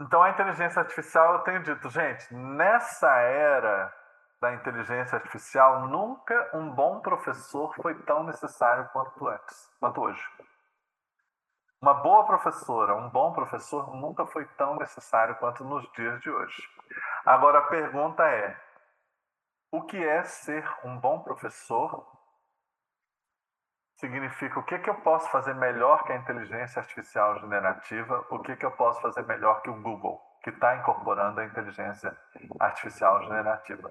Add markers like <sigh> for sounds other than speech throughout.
Então, a inteligência artificial, eu tenho dito, gente, nessa era da inteligência artificial, nunca um bom professor foi tão necessário quanto antes, quanto hoje. Uma boa professora, um bom professor nunca foi tão necessário quanto nos dias de hoje. Agora a pergunta é: o que é ser um bom professor? Significa o que, que eu posso fazer melhor que a inteligência artificial generativa, o que, que eu posso fazer melhor que o Google, que está incorporando a inteligência artificial generativa.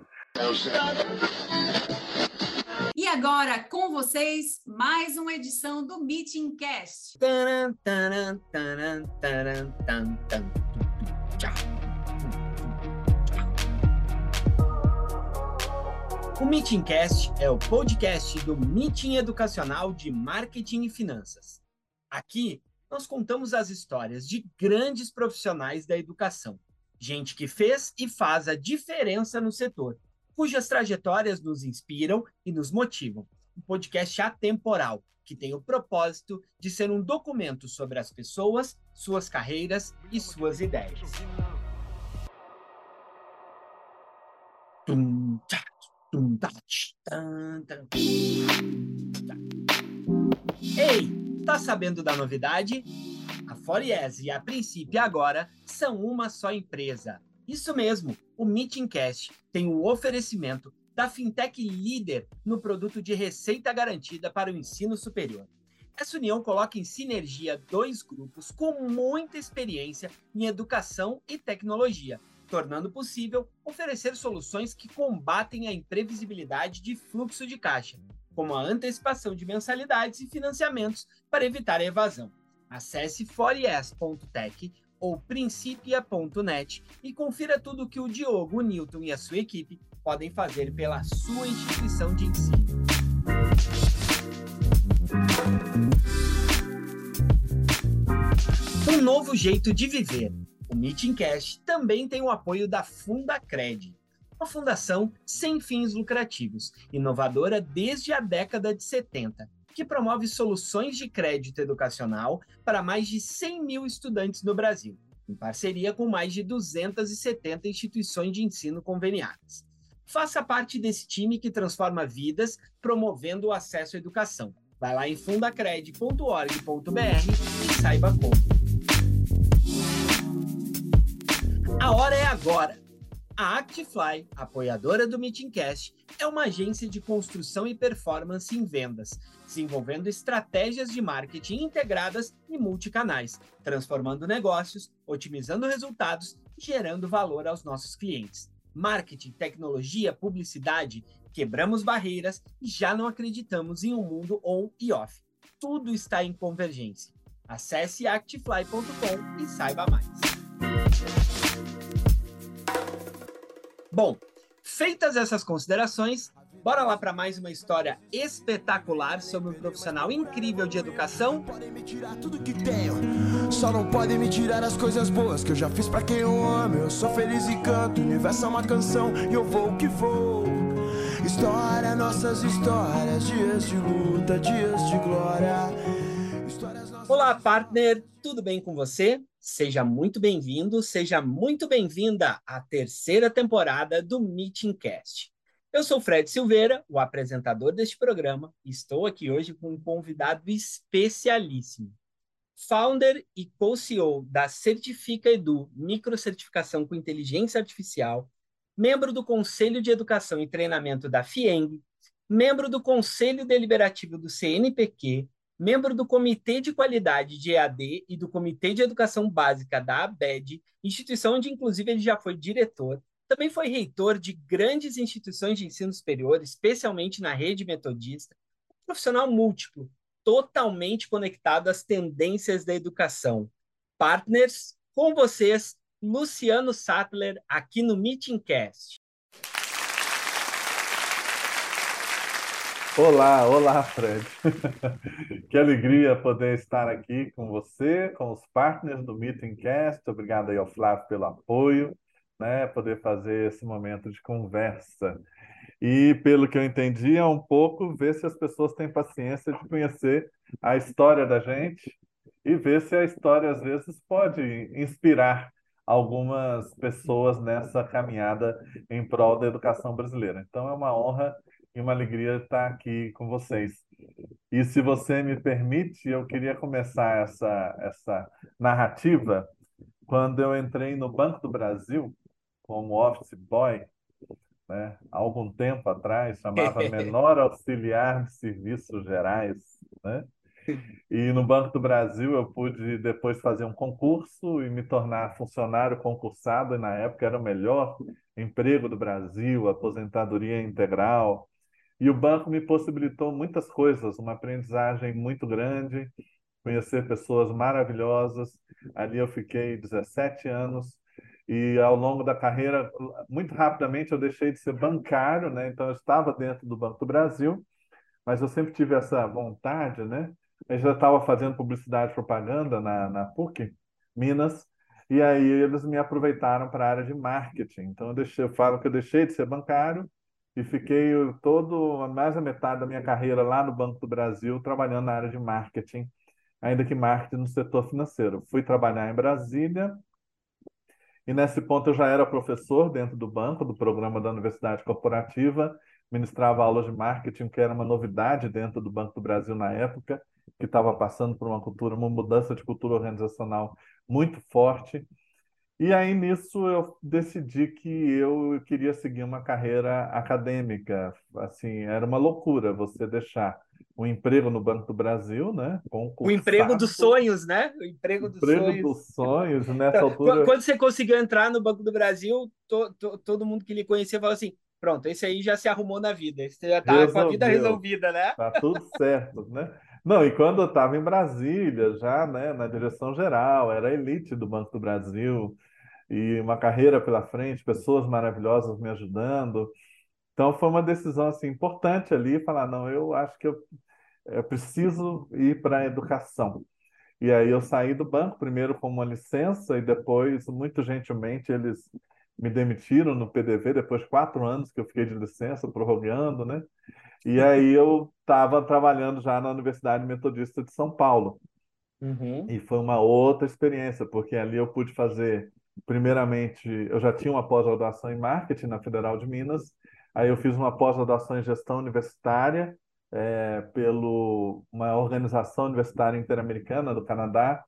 E agora, com vocês, mais uma edição do Meeting Cast. O Meetingcast é o podcast do Meeting Educacional de Marketing e Finanças. Aqui, nós contamos as histórias de grandes profissionais da educação, gente que fez e faz a diferença no setor, cujas trajetórias nos inspiram e nos motivam. Um podcast atemporal, que tem o propósito de ser um documento sobre as pessoas, suas carreiras e suas ideias. Tum, tchá. Ei, tá sabendo da novidade? A Fories e a Princípio agora são uma só empresa. Isso mesmo, o Meetingcast tem o oferecimento da fintech líder no produto de receita garantida para o ensino superior. Essa união coloca em sinergia dois grupos com muita experiência em educação e tecnologia, tornando possível oferecer soluções que combatem a imprevisibilidade de fluxo de caixa, como a antecipação de mensalidades e financiamentos para evitar a evasão. Acesse fories.tech ou principia.net e confira tudo o que o Diogo, o Newton e a sua equipe podem fazer pela sua instituição de ensino. Um novo jeito de viver o Meetingcast também tem o apoio da Fundacred, uma fundação sem fins lucrativos, inovadora desde a década de 70, que promove soluções de crédito educacional para mais de 100 mil estudantes no Brasil, em parceria com mais de 270 instituições de ensino conveniadas. Faça parte desse time que transforma vidas, promovendo o acesso à educação. Vai lá em fundacred.org.br e saiba como. Agora! A Actifly, apoiadora do Meetingcast, é uma agência de construção e performance em vendas, desenvolvendo estratégias de marketing integradas e multicanais, transformando negócios, otimizando resultados e gerando valor aos nossos clientes. Marketing, tecnologia, publicidade, quebramos barreiras e já não acreditamos em um mundo on e off. Tudo está em convergência. Acesse actifly.com e saiba mais. Bom, feitas essas considerações, bora lá para mais uma história espetacular sobre um profissional incrível de educação. Podem me tirar tudo que tenho, só não podem me tirar as coisas boas que eu já fiz para quem eu amo. Eu sou feliz e canto, o universo é uma canção e eu vou que vou. História, nossas histórias, dias de luta, dias de glória. Olá, partner, tudo bem com você? Seja muito bem-vindo, seja muito bem-vinda à terceira temporada do Meeting Cast. Eu sou Fred Silveira, o apresentador deste programa, e estou aqui hoje com um convidado especialíssimo. Founder e co-CEO da Certifica Edu, microcertificação com inteligência artificial, membro do Conselho de Educação e Treinamento da FIENG, membro do Conselho Deliberativo do CNPq, membro do Comitê de Qualidade de EAD e do Comitê de Educação Básica da ABED, instituição onde, inclusive, ele já foi diretor. Também foi reitor de grandes instituições de ensino superior, especialmente na rede metodista. Um profissional múltiplo, totalmente conectado às tendências da educação. Partners, com vocês, Luciano Sattler, aqui no Meetingcast. Olá, olá, Fred. <laughs> que alegria poder estar aqui com você, com os partners do Meetingcast. Obrigado aí ao Flávio pelo apoio, né? Poder fazer esse momento de conversa. E pelo que eu entendi, é um pouco ver se as pessoas têm paciência de conhecer a história da gente e ver se a história às vezes pode inspirar algumas pessoas nessa caminhada em prol da educação brasileira. Então é uma honra e uma alegria estar aqui com vocês. E se você me permite, eu queria começar essa, essa narrativa quando eu entrei no Banco do Brasil como office boy, né, há algum tempo atrás, chamava <laughs> Menor Auxiliar de Serviços Gerais, né? E no Banco do Brasil eu pude depois fazer um concurso e me tornar funcionário concursado, e na época era o melhor emprego do Brasil, aposentadoria integral. E o banco me possibilitou muitas coisas, uma aprendizagem muito grande, conhecer pessoas maravilhosas. Ali eu fiquei 17 anos e ao longo da carreira, muito rapidamente eu deixei de ser bancário, né? Então eu estava dentro do Banco do Brasil, mas eu sempre tive essa vontade, né? Eu já estava fazendo publicidade e propaganda na, na PUC, Minas, e aí eles me aproveitaram para a área de marketing. Então eu deixei, eu falo que eu deixei de ser bancário e fiquei todo mais da metade da minha carreira lá no Banco do Brasil trabalhando na área de marketing, ainda que marketing no setor financeiro. Fui trabalhar em Brasília e nesse ponto eu já era professor dentro do banco, do programa da Universidade Corporativa, ministrava aulas de marketing, que era uma novidade dentro do Banco do Brasil na época, que estava passando por uma cultura, uma mudança de cultura organizacional muito forte. E aí nisso eu decidi que eu queria seguir uma carreira acadêmica. Assim, era uma loucura você deixar um emprego no Banco do Brasil, né? O emprego dos sonhos, né? O emprego dos emprego sonhos. dos sonhos, nessa então, altura. Quando você conseguiu entrar no Banco do Brasil, to, to, todo mundo que lhe conhecia falou assim: pronto, esse aí já se arrumou na vida, esse já está com a vida resolvida, né? Tá tudo certo, né? Não, e quando eu estava em Brasília, já né, na direção geral, era elite do Banco do Brasil, e uma carreira pela frente, pessoas maravilhosas me ajudando. Então foi uma decisão assim importante ali, falar não, eu acho que eu, eu preciso ir para a educação. E aí eu saí do banco primeiro com uma licença e depois, muito gentilmente, eles me demitiram no PDV depois de quatro anos que eu fiquei de licença, prorrogando, né? E aí eu estava trabalhando já na Universidade Metodista de São Paulo. Uhum. E foi uma outra experiência, porque ali eu pude fazer, primeiramente, eu já tinha uma pós-graduação em marketing na Federal de Minas, Aí eu fiz uma pós-graduação em gestão universitária é, pelo uma organização universitária interamericana do Canadá.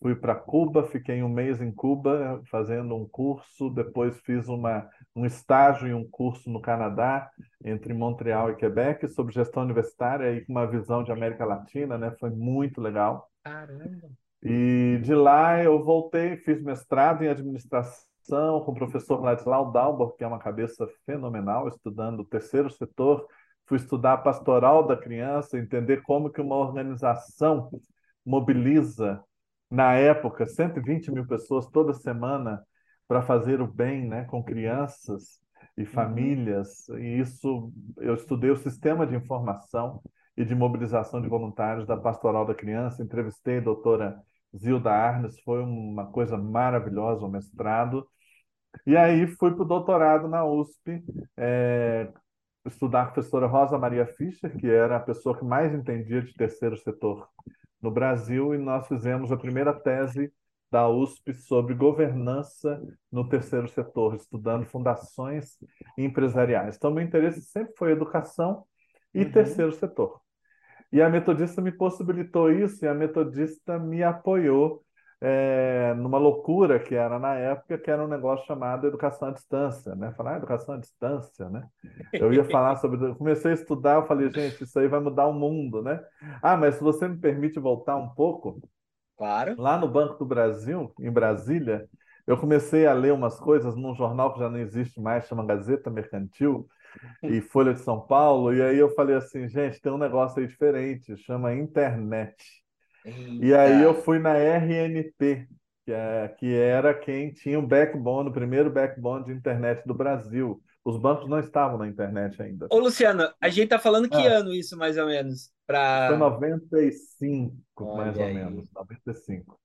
Fui para Cuba, fiquei um mês em Cuba fazendo um curso. Depois fiz uma, um estágio e um curso no Canadá, entre Montreal e Quebec, sobre gestão universitária e com uma visão de América Latina, né? Foi muito legal. Caramba! E de lá eu voltei, fiz mestrado em administração com o professor Ladislau Dalbor, que é uma cabeça fenomenal, estudando o terceiro setor. Fui estudar a pastoral da criança, entender como que uma organização mobiliza, na época, 120 mil pessoas toda semana para fazer o bem né, com crianças e uhum. famílias. E isso, eu estudei o sistema de informação e de mobilização de voluntários da Pastoral da Criança, entrevistei a doutora Zilda Arnes, foi uma coisa maravilhosa o mestrado. E aí fui para o doutorado na USP, é, estudar a professora Rosa Maria Fischer, que era a pessoa que mais entendia de terceiro setor no Brasil, e nós fizemos a primeira tese da USP sobre governança no terceiro setor, estudando fundações empresariais. Então, meu interesse sempre foi educação e uhum. terceiro setor. E a metodista me possibilitou isso, e a metodista me apoiou é, numa loucura que era na época, que era um negócio chamado educação à distância, né? Falar ah, educação à distância, né? Eu ia falar sobre, eu comecei a estudar, eu falei, gente, isso aí vai mudar o mundo, né? Ah, mas se você me permite voltar um pouco, claro. Lá no Banco do Brasil, em Brasília, eu comecei a ler umas coisas num jornal que já não existe mais, chama Gazeta Mercantil e Folha de São Paulo, e aí eu falei assim, gente, tem um negócio aí diferente, chama internet. Eita. E aí eu fui na RNP, que, é, que era quem tinha o backbone, o primeiro backbone de internet do Brasil. Os bancos não estavam na internet ainda. Ô, Luciano, a gente tá falando que ah. ano isso, mais ou menos? Pra... Foi 95, Olha mais aí. ou menos. 95.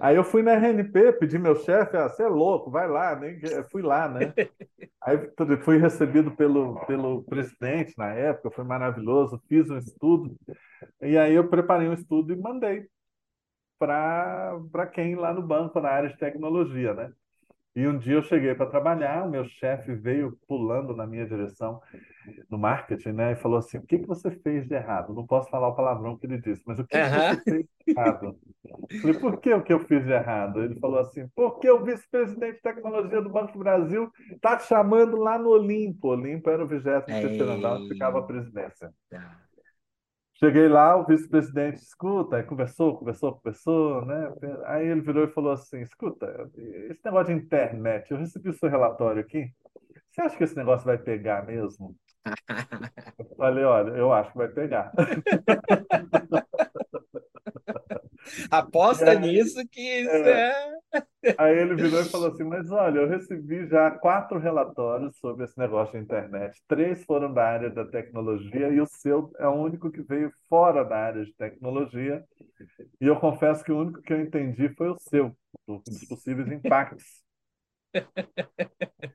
Aí eu fui na RNP, pedi meu chefe, ah, você é louco, vai lá, nem fui lá, né? <laughs> Aí fui recebido pelo, pelo presidente na época, foi maravilhoso, fiz um estudo, e aí eu preparei um estudo e mandei. para quem lá no banco, na área de tecnologia, né? E um dia eu cheguei para trabalhar, o meu chefe veio pulando na minha direção no marketing, né? E falou assim: O que, que você fez de errado? Não posso falar o palavrão que ele disse, mas o que, que você fez de errado? Eu falei: Por que o que eu fiz de errado? Ele falou assim: Porque o vice-presidente de tecnologia do Banco do Brasil está te chamando lá no Olimpo. Olimpo era o vigésimo terceiro andar onde ficava a presidência. Tá. Cheguei lá, o vice-presidente escuta, aí conversou, conversou, conversou, né? Aí ele virou e falou assim: escuta, esse negócio de internet, eu recebi o seu relatório aqui. Você acha que esse negócio vai pegar mesmo? <laughs> Eu falei, olha, eu acho que vai pegar. <laughs> Aposta nisso que isso é... é... Aí ele virou e falou assim: Mas olha, eu recebi já quatro relatórios sobre esse negócio de internet. Três foram da área da tecnologia e o seu é o único que veio fora da área de tecnologia. E eu confesso que o único que eu entendi foi o seu, dos possíveis impactos.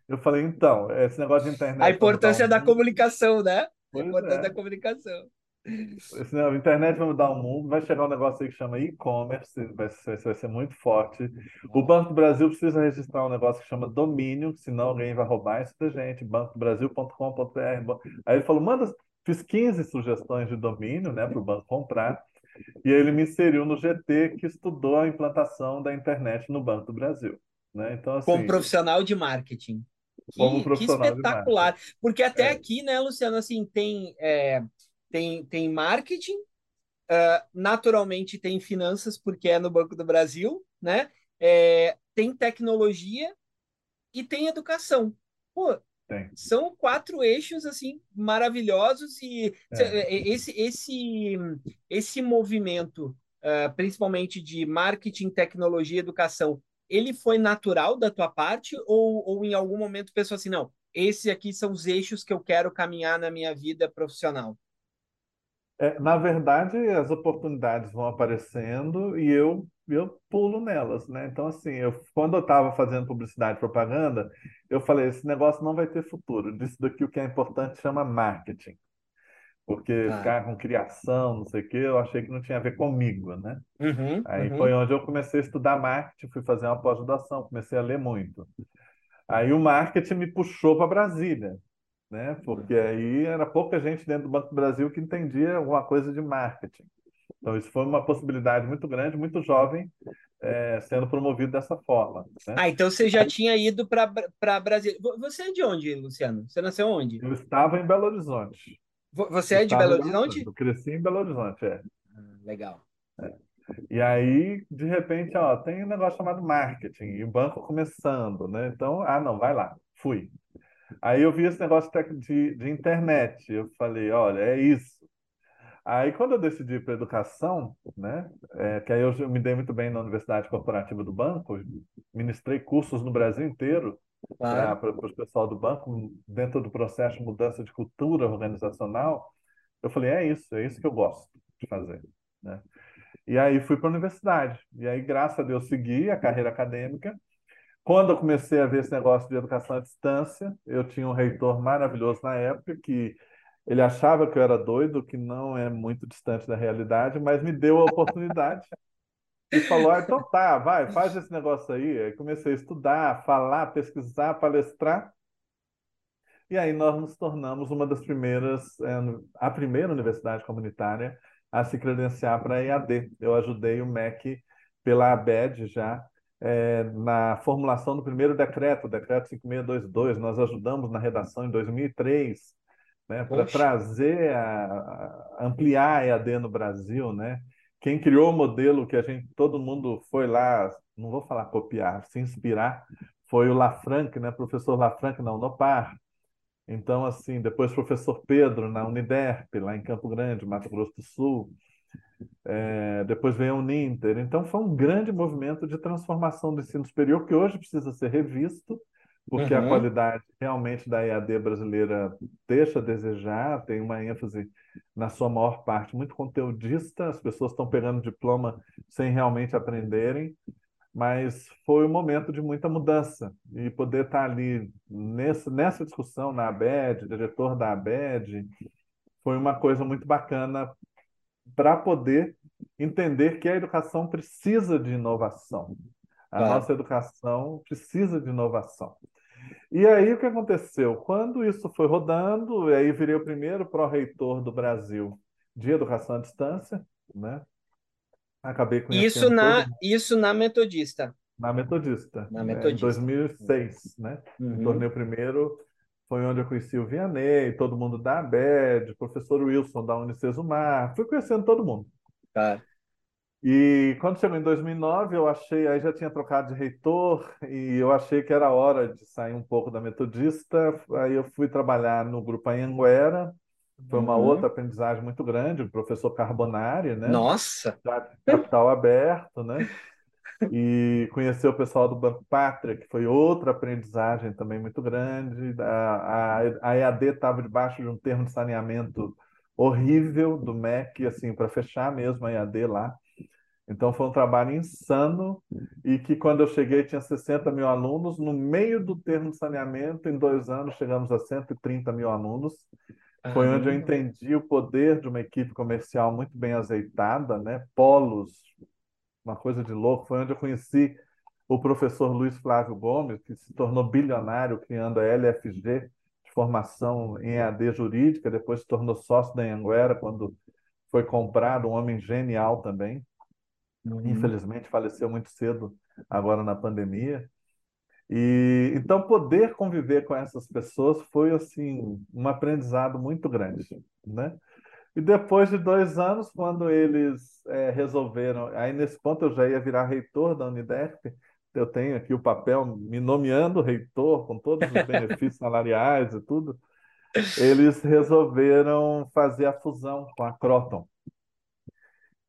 Eu falei, então, esse negócio de internet. A importância da comunicação, né? a importância é. da comunicação. A internet vai mudar o mundo, vai chegar um negócio aí que chama e-commerce, vai, vai, ser muito forte. O Banco do Brasil precisa registrar um negócio que chama domínio, senão alguém vai roubar isso da gente, bancodobrasil.com.br. Aí ele falou, manda, fiz 15 sugestões de domínio, né, para o banco comprar, e aí ele me inseriu no GT, que estudou a implantação da internet no Banco do Brasil. Né? Então, assim, como profissional de marketing. Que, como profissional que espetacular. Porque até é. aqui, né, Luciano, assim, tem... É tem, tem marketing, uh, naturalmente tem finanças, porque é no Banco do Brasil, né? É, tem tecnologia e tem educação. Pô, tem. são quatro eixos assim maravilhosos e é. esse esse esse movimento, uh, principalmente de marketing, tecnologia, e educação, ele foi natural da tua parte ou, ou em algum momento pensou assim, não, esses aqui são os eixos que eu quero caminhar na minha vida profissional? É, na verdade, as oportunidades vão aparecendo e eu, eu pulo nelas, né? Então, assim, eu, quando eu estava fazendo publicidade e propaganda, eu falei, esse negócio não vai ter futuro. Disso daqui o que é importante chama marketing. Porque ah. ficar com criação, não sei o quê, eu achei que não tinha a ver comigo, né? Uhum, Aí uhum. foi onde eu comecei a estudar marketing, fui fazer uma pós-graduação, comecei a ler muito. Aí o marketing me puxou para Brasília né? Porque aí era pouca gente dentro do Banco do Brasil que entendia alguma coisa de marketing. Então, isso foi uma possibilidade muito grande, muito jovem, é, sendo promovido dessa forma. Né? Ah, então você já tinha ido para Brasília. Você é de onde, Luciano? Você nasceu onde? Eu estava em Belo Horizonte. Você é de Belo Horizonte? Eu cresci em Belo Horizonte, é. Ah, legal. É. E aí, de repente, ó, tem um negócio chamado marketing, e o banco começando, né? Então, ah, não, vai lá. Fui. Aí eu vi esse negócio de, de internet. Eu falei, olha, é isso. Aí, quando eu decidi ir para educação, né, é, que aí eu, eu me dei muito bem na Universidade Corporativa do Banco, ministrei cursos no Brasil inteiro claro. para o pessoal do banco, dentro do processo de mudança de cultura organizacional. Eu falei, é isso, é isso que eu gosto de fazer. Né? E aí fui para a universidade. E aí, graças a Deus, segui a carreira acadêmica quando eu comecei a ver esse negócio de educação à distância, eu tinha um reitor maravilhoso na época que ele achava que eu era doido, que não é muito distante da realidade, mas me deu a oportunidade e falou: ah, então tá, vai, faz esse negócio aí. Aí comecei a estudar, falar, pesquisar, palestrar. E aí nós nos tornamos uma das primeiras, é, a primeira universidade comunitária a se credenciar para a EAD. Eu ajudei o MEC pela ABED já é, na formulação do primeiro decreto, o decreto 5622, nós ajudamos na redação em 2003, né, para trazer, a, a, ampliar a EAD no Brasil, né? Quem criou o modelo que a gente, todo mundo foi lá, não vou falar copiar, se inspirar, foi o Lafranc, né? Professor Lafranc na Unopar. Então, assim, depois professor Pedro na Uniderp, lá em Campo Grande, Mato Grosso do Sul. É, depois veio o Ninter. Então, foi um grande movimento de transformação do ensino superior que hoje precisa ser revisto, porque uhum. a qualidade realmente da EAD brasileira deixa a desejar, tem uma ênfase, na sua maior parte, muito conteudista, as pessoas estão pegando diploma sem realmente aprenderem, mas foi um momento de muita mudança e poder estar ali nesse, nessa discussão na ABED, diretor da ABED, foi uma coisa muito bacana para poder entender que a educação precisa de inovação. A claro. nossa educação precisa de inovação. E aí o que aconteceu? Quando isso foi rodando, aí virei o primeiro pró-reitor do Brasil de educação à distância, né? Acabei com isso na isso na metodista. Na metodista. Na metodista. Em 2006, né? Uhum. tornei o primeiro foi onde eu conheci o Vianney, todo mundo da ABED, professor Wilson da Unicesumar, fui conhecendo todo mundo. Tá. E quando chegou em 2009, eu achei, aí já tinha trocado de reitor, e eu achei que era hora de sair um pouco da metodista, aí eu fui trabalhar no grupo Anhanguera, foi uma uhum. outra aprendizagem muito grande, o professor Carbonari, né? Nossa! Capital aberto, né? <laughs> e conhecer o pessoal do Banco Pátria, que foi outra aprendizagem também muito grande. A, a, a EAD estava debaixo de um termo de saneamento horrível do MEC, assim, para fechar mesmo a EAD lá. Então foi um trabalho insano e que quando eu cheguei tinha 60 mil alunos. No meio do termo de saneamento, em dois anos, chegamos a 130 mil alunos. Foi onde eu entendi o poder de uma equipe comercial muito bem azeitada, né? polos uma coisa de louco. Foi onde eu conheci o professor Luiz Flávio Gomes, que se tornou bilionário criando a LFG, de formação em EAD jurídica, depois se tornou sócio da Anguera quando foi comprado, um homem genial também. Uhum. Infelizmente faleceu muito cedo agora na pandemia. E então poder conviver com essas pessoas foi assim um aprendizado muito grande, né? E depois de dois anos, quando eles é, resolveram, aí nesse ponto eu já ia virar reitor da Unidep, eu tenho aqui o papel me nomeando reitor, com todos os benefícios <laughs> salariais e tudo, eles resolveram fazer a fusão com a Croton.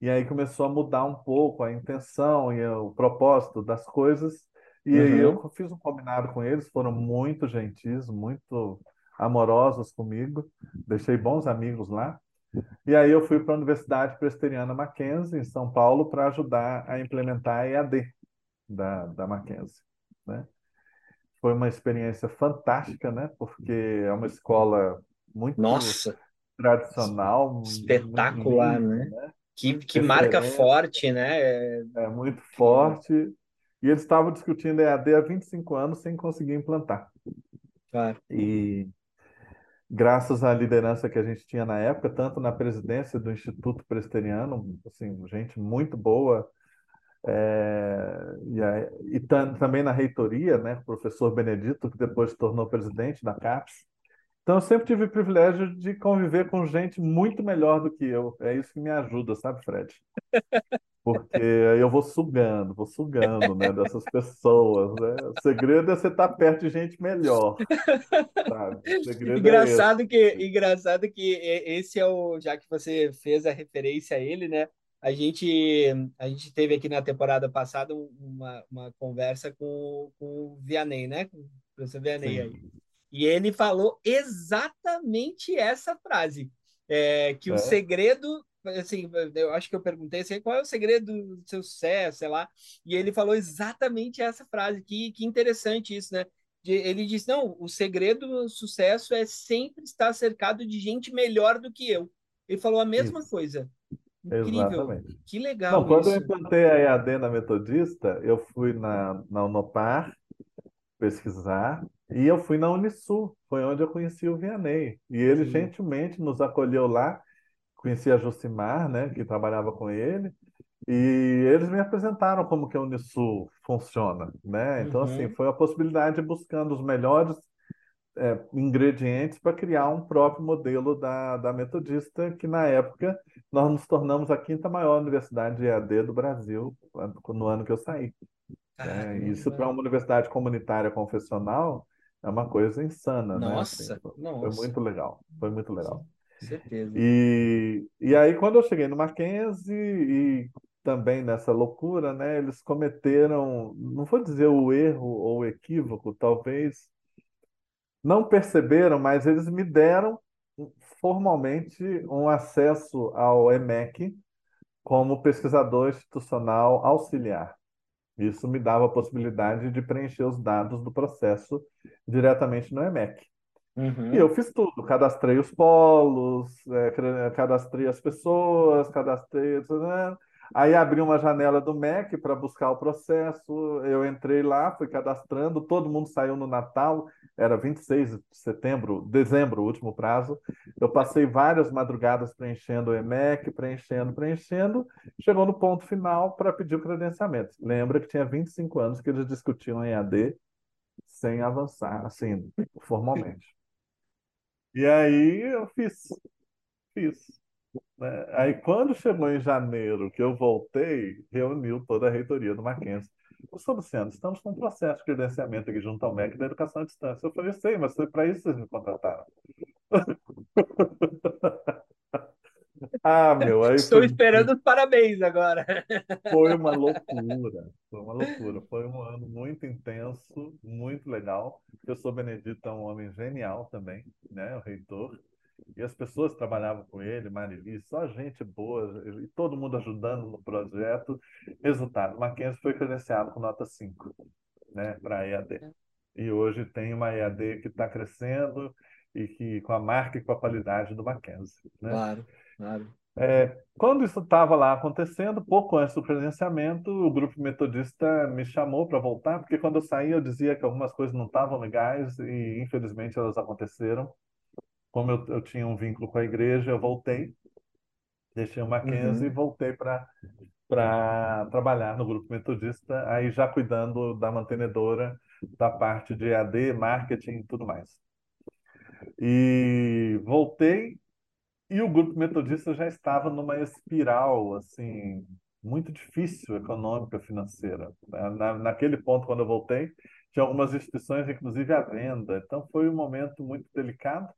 E aí começou a mudar um pouco a intenção e o propósito das coisas. E uhum. aí eu fiz um combinado com eles, foram muito gentis, muito amorosos comigo, deixei bons amigos lá. E aí eu fui para a Universidade Presbiteriana Mackenzie, em São Paulo, para ajudar a implementar a EAD da, da Mackenzie. Né? Foi uma experiência fantástica, né? porque é uma escola muito Nossa. tradicional. Espetacular, linda, né? né? Que, que marca forte, né? É, é muito forte. E eles estavam discutindo EAD há 25 anos sem conseguir implantar. Claro. E graças à liderança que a gente tinha na época, tanto na presidência do Instituto Presteriano, assim, gente muito boa, é, e, e também na reitoria, né, o professor Benedito, que depois se tornou presidente da CAPES. Então, eu sempre tive o privilégio de conviver com gente muito melhor do que eu. É isso que me ajuda, sabe, Fred? <laughs> Porque eu vou sugando, vou sugando, né, dessas pessoas, né? O segredo é você estar perto de gente melhor, sabe? <laughs> É engraçado é que, engraçado que esse é o, já que você fez a referência a ele, né? A gente, a gente teve aqui na temporada passada uma, uma conversa com, com o Vianney, né? Com o professor Vianney Sim. aí. E ele falou exatamente essa frase, é, que é. o segredo assim, eu acho que eu perguntei assim, qual é o segredo do seu sucesso, sei lá, e ele falou exatamente essa frase, que, que interessante isso, né? De, ele disse, não, o segredo do sucesso é sempre estar cercado de gente melhor do que eu. Ele falou a mesma isso. coisa. Incrível. Exatamente. Que legal não, Quando eu implantei a EAD na Metodista, eu fui na, na Unopar pesquisar, e eu fui na Unisul, foi onde eu conheci o Vianney. E ele Sim. gentilmente nos acolheu lá conheci a Josimar, né, que trabalhava com ele, e eles me apresentaram como que a Unisul funciona, né? Então, assim, uhum. assim, foi a possibilidade de buscando os melhores é, ingredientes para criar um próprio modelo da, da Metodista, que na época nós nos tornamos a quinta maior universidade de EAD do Brasil no ano que eu saí. Ah, Isso para uma universidade comunitária confessional é uma coisa insana, nossa, né? Assim, foi, nossa. foi muito legal, foi muito legal. Sim. Certeza. E, e aí, quando eu cheguei no Mackenzie, e também nessa loucura, né, eles cometeram, não vou dizer o erro ou o equívoco, talvez não perceberam, mas eles me deram formalmente um acesso ao EMEC como pesquisador institucional auxiliar. Isso me dava a possibilidade de preencher os dados do processo diretamente no EMEC. Uhum. E eu fiz tudo, cadastrei os polos, é, cadastrei as pessoas, cadastrei. Né? Aí abri uma janela do MEC para buscar o processo. Eu entrei lá, fui cadastrando, todo mundo saiu no Natal, era 26 de setembro, dezembro, o último prazo. Eu passei várias madrugadas preenchendo o EMEC, preenchendo, preenchendo. Chegou no ponto final para pedir o credenciamento. Lembra que tinha 25 anos que eles discutiam em AD sem avançar, assim, formalmente. E aí eu fiz, fiz. Né? Aí, quando chegou em janeiro, que eu voltei, reuniu toda a reitoria do Mackenzie. Professor Luciano, estamos com um processo de credenciamento aqui junto ao MEC da educação à distância. Eu falei, sei, mas foi para isso que vocês me contrataram. <laughs> ah, meu, aí Estou foi... esperando os parabéns agora. Foi uma loucura, foi uma loucura. Foi um ano muito intenso, muito legal. O professor Benedito é um homem genial também, né? O reitor. E as pessoas trabalhavam com ele, Marili, só gente boa, e todo mundo ajudando no projeto. Resultado, Mackenzie foi credenciado com nota 5 né, para a EAD. E hoje tem uma EAD que está crescendo e que com a marca e com a qualidade do Mackenzie. Né? Claro, claro. É, quando isso estava lá acontecendo, pouco antes do credenciamento, o grupo metodista me chamou para voltar, porque quando eu saí eu dizia que algumas coisas não estavam legais e infelizmente elas aconteceram como eu, eu tinha um vínculo com a igreja, eu voltei, deixei o Mackenzie uhum. e voltei para para trabalhar no grupo metodista, aí já cuidando da mantenedora, da parte de EAD, marketing e tudo mais. E voltei e o grupo metodista já estava numa espiral assim muito difícil econômica financeira. Na, naquele ponto quando eu voltei, tinha algumas instituições inclusive à venda. Então foi um momento muito delicado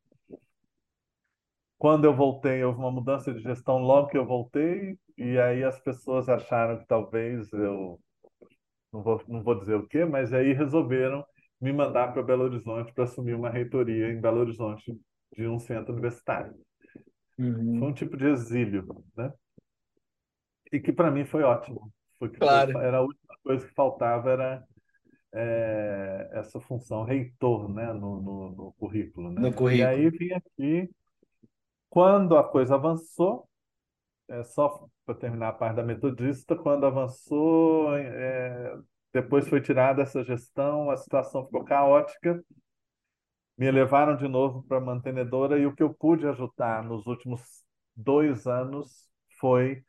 quando eu voltei, houve uma mudança de gestão logo que eu voltei, e aí as pessoas acharam que talvez eu. Não vou, não vou dizer o quê, mas aí resolveram me mandar para Belo Horizonte para assumir uma reitoria em Belo Horizonte de um centro universitário. Uhum. Foi um tipo de exílio, né? E que para mim foi ótimo. Foi claro. Foi, era a última coisa que faltava era é, essa função reitor, né, no, no, no currículo, né? No currículo. E aí vim aqui quando a coisa avançou, é, só para terminar a parte da metodista, quando avançou, é, depois foi tirada essa gestão, a situação ficou caótica, me levaram de novo para a mantenedora e o que eu pude ajudar nos últimos dois anos foi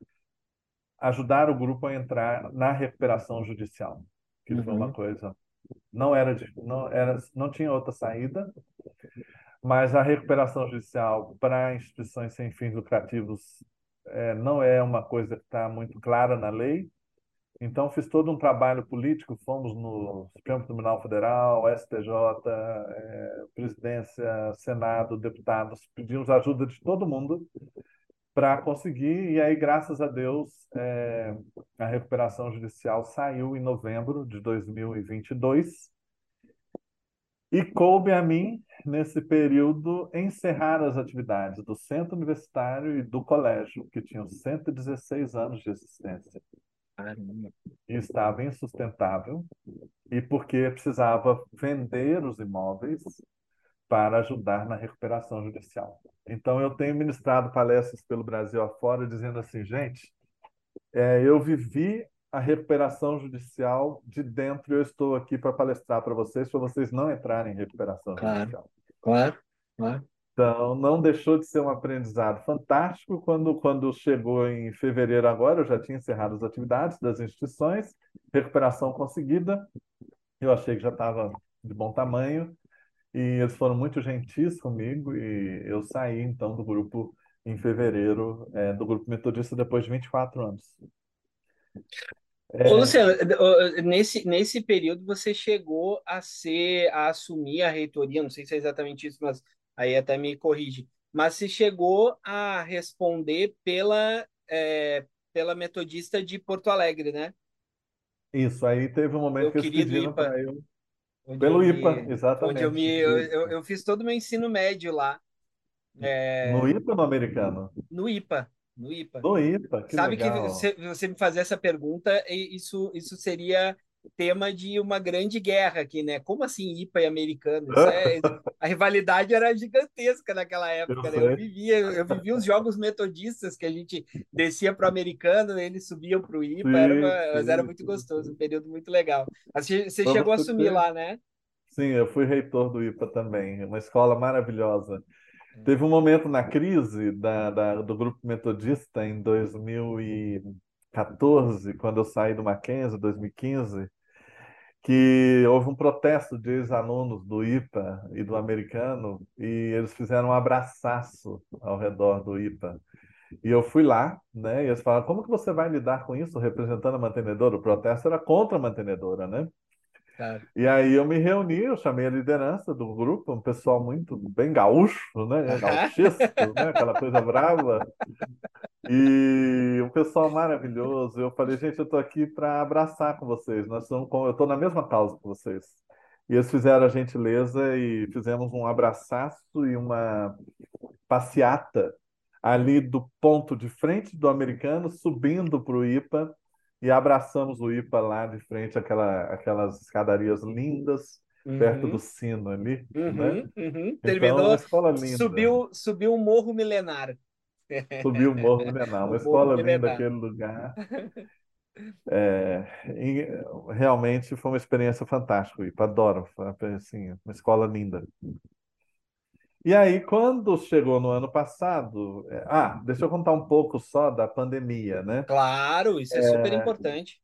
ajudar o grupo a entrar na recuperação judicial, que uhum. foi uma uhum. coisa não era não era não tinha outra saída mas a recuperação judicial para instituições sem fins lucrativos é, não é uma coisa que está muito clara na lei. Então, fiz todo um trabalho político, fomos no Supremo Tribunal Federal, STJ, é, presidência, Senado, deputados, pedimos ajuda de todo mundo para conseguir, e aí, graças a Deus, é, a recuperação judicial saiu em novembro de 2022, e coube a mim, nesse período, encerrar as atividades do centro universitário e do colégio, que tinham 116 anos de existência. Caramba. Estava insustentável, e porque precisava vender os imóveis para ajudar na recuperação judicial. Então, eu tenho ministrado palestras pelo Brasil afora, dizendo assim, gente, é, eu vivi a recuperação judicial de dentro. Eu estou aqui para palestrar para vocês, para vocês não entrarem em recuperação claro, judicial. Claro, claro. Então, não deixou de ser um aprendizado fantástico. Quando, quando chegou em fevereiro agora, eu já tinha encerrado as atividades das instituições, recuperação conseguida. Eu achei que já estava de bom tamanho e eles foram muito gentis comigo e eu saí, então, do grupo em fevereiro, é, do grupo metodista, depois de 24 anos. É... Ô, Luciano, nesse, nesse período você chegou a ser, a assumir a reitoria, não sei se é exatamente isso, mas aí até me corrige, mas você chegou a responder pela, é, pela metodista de Porto Alegre, né? Isso, aí teve um momento eu que eles pediram para eu... Pelo eu IPA, me, exatamente. Onde eu, me, eu, eu, eu, fiz todo o meu ensino médio lá. É... No IPA ou no americano? No IPA no IPA. No IPA, que Sabe legal. que você, você me fazer essa pergunta, isso, isso seria tema de uma grande guerra aqui, né? Como assim IPA e americano? É, <laughs> a rivalidade era gigantesca naquela época, eu, né? eu vivia, eu vivia os jogos metodistas que a gente descia para o americano, eles subiam para o IPA, sim, era uma, mas era muito gostoso, um período muito legal. Você, você chegou a assumir lá, né? Sim, eu fui reitor do IPA também, uma escola maravilhosa. Teve um momento na crise da, da, do grupo metodista em 2014, quando eu saí do Mackenzie, 2015, que houve um protesto de ex-alunos do IPA e do americano, e eles fizeram um abraçaço ao redor do IPA. E eu fui lá, né? E eles falaram: como que você vai lidar com isso representando a mantenedora? O protesto era contra a mantenedora, né? Claro. E aí eu me reuni, eu chamei a liderança do grupo, um pessoal muito bem gaúcho, né? Gauchesco, né? Aquela coisa brava. E um pessoal maravilhoso. Eu falei, gente, eu estou aqui para abraçar com vocês. Nós somos, eu estou na mesma causa que vocês. E eles fizeram a gentileza e fizemos um abraçaço e uma passeata ali do ponto de frente do americano, subindo para o IPA e abraçamos o IPA lá de frente àquela, aquelas escadarias lindas, uhum. perto do sino ali. Uhum, né? uhum. Então, Terminou, uma escola linda. Subiu, subiu um morro milenar. <laughs> Subiu o morro milenar, <laughs> uma escola linda aquele lugar. É, realmente foi uma experiência fantástica, o IPA, adoro, assim, uma escola linda. E aí, quando chegou no ano passado, é, ah, deixa eu contar um pouco só da pandemia, né? Claro, isso é, é super importante.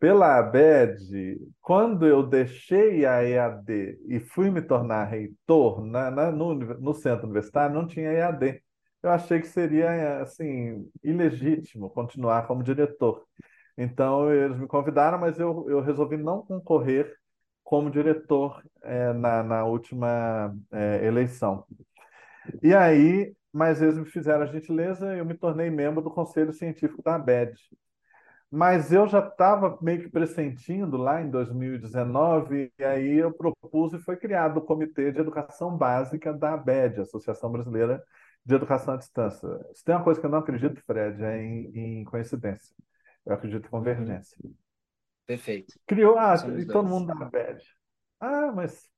Pela ABED, quando eu deixei a EAD e fui me tornar reitor na, na no, no, centro universitário, não tinha EAD. Eu achei que seria assim ilegítimo continuar como diretor. Então eles me convidaram, mas eu, eu resolvi não concorrer como diretor é, na, na última é, eleição. E aí, mas eles me fizeram a gentileza eu me tornei membro do Conselho Científico da ABED. Mas eu já estava meio que pressentindo lá em 2019, e aí eu propus e foi criado o Comitê de Educação Básica da ABED, Associação Brasileira de Educação à Distância. Se tem uma coisa que eu não acredito, Fred, é em, em coincidência. Eu acredito em convergência. Perfeito. Criou, ah, e todo mundo da BED. Ah, mas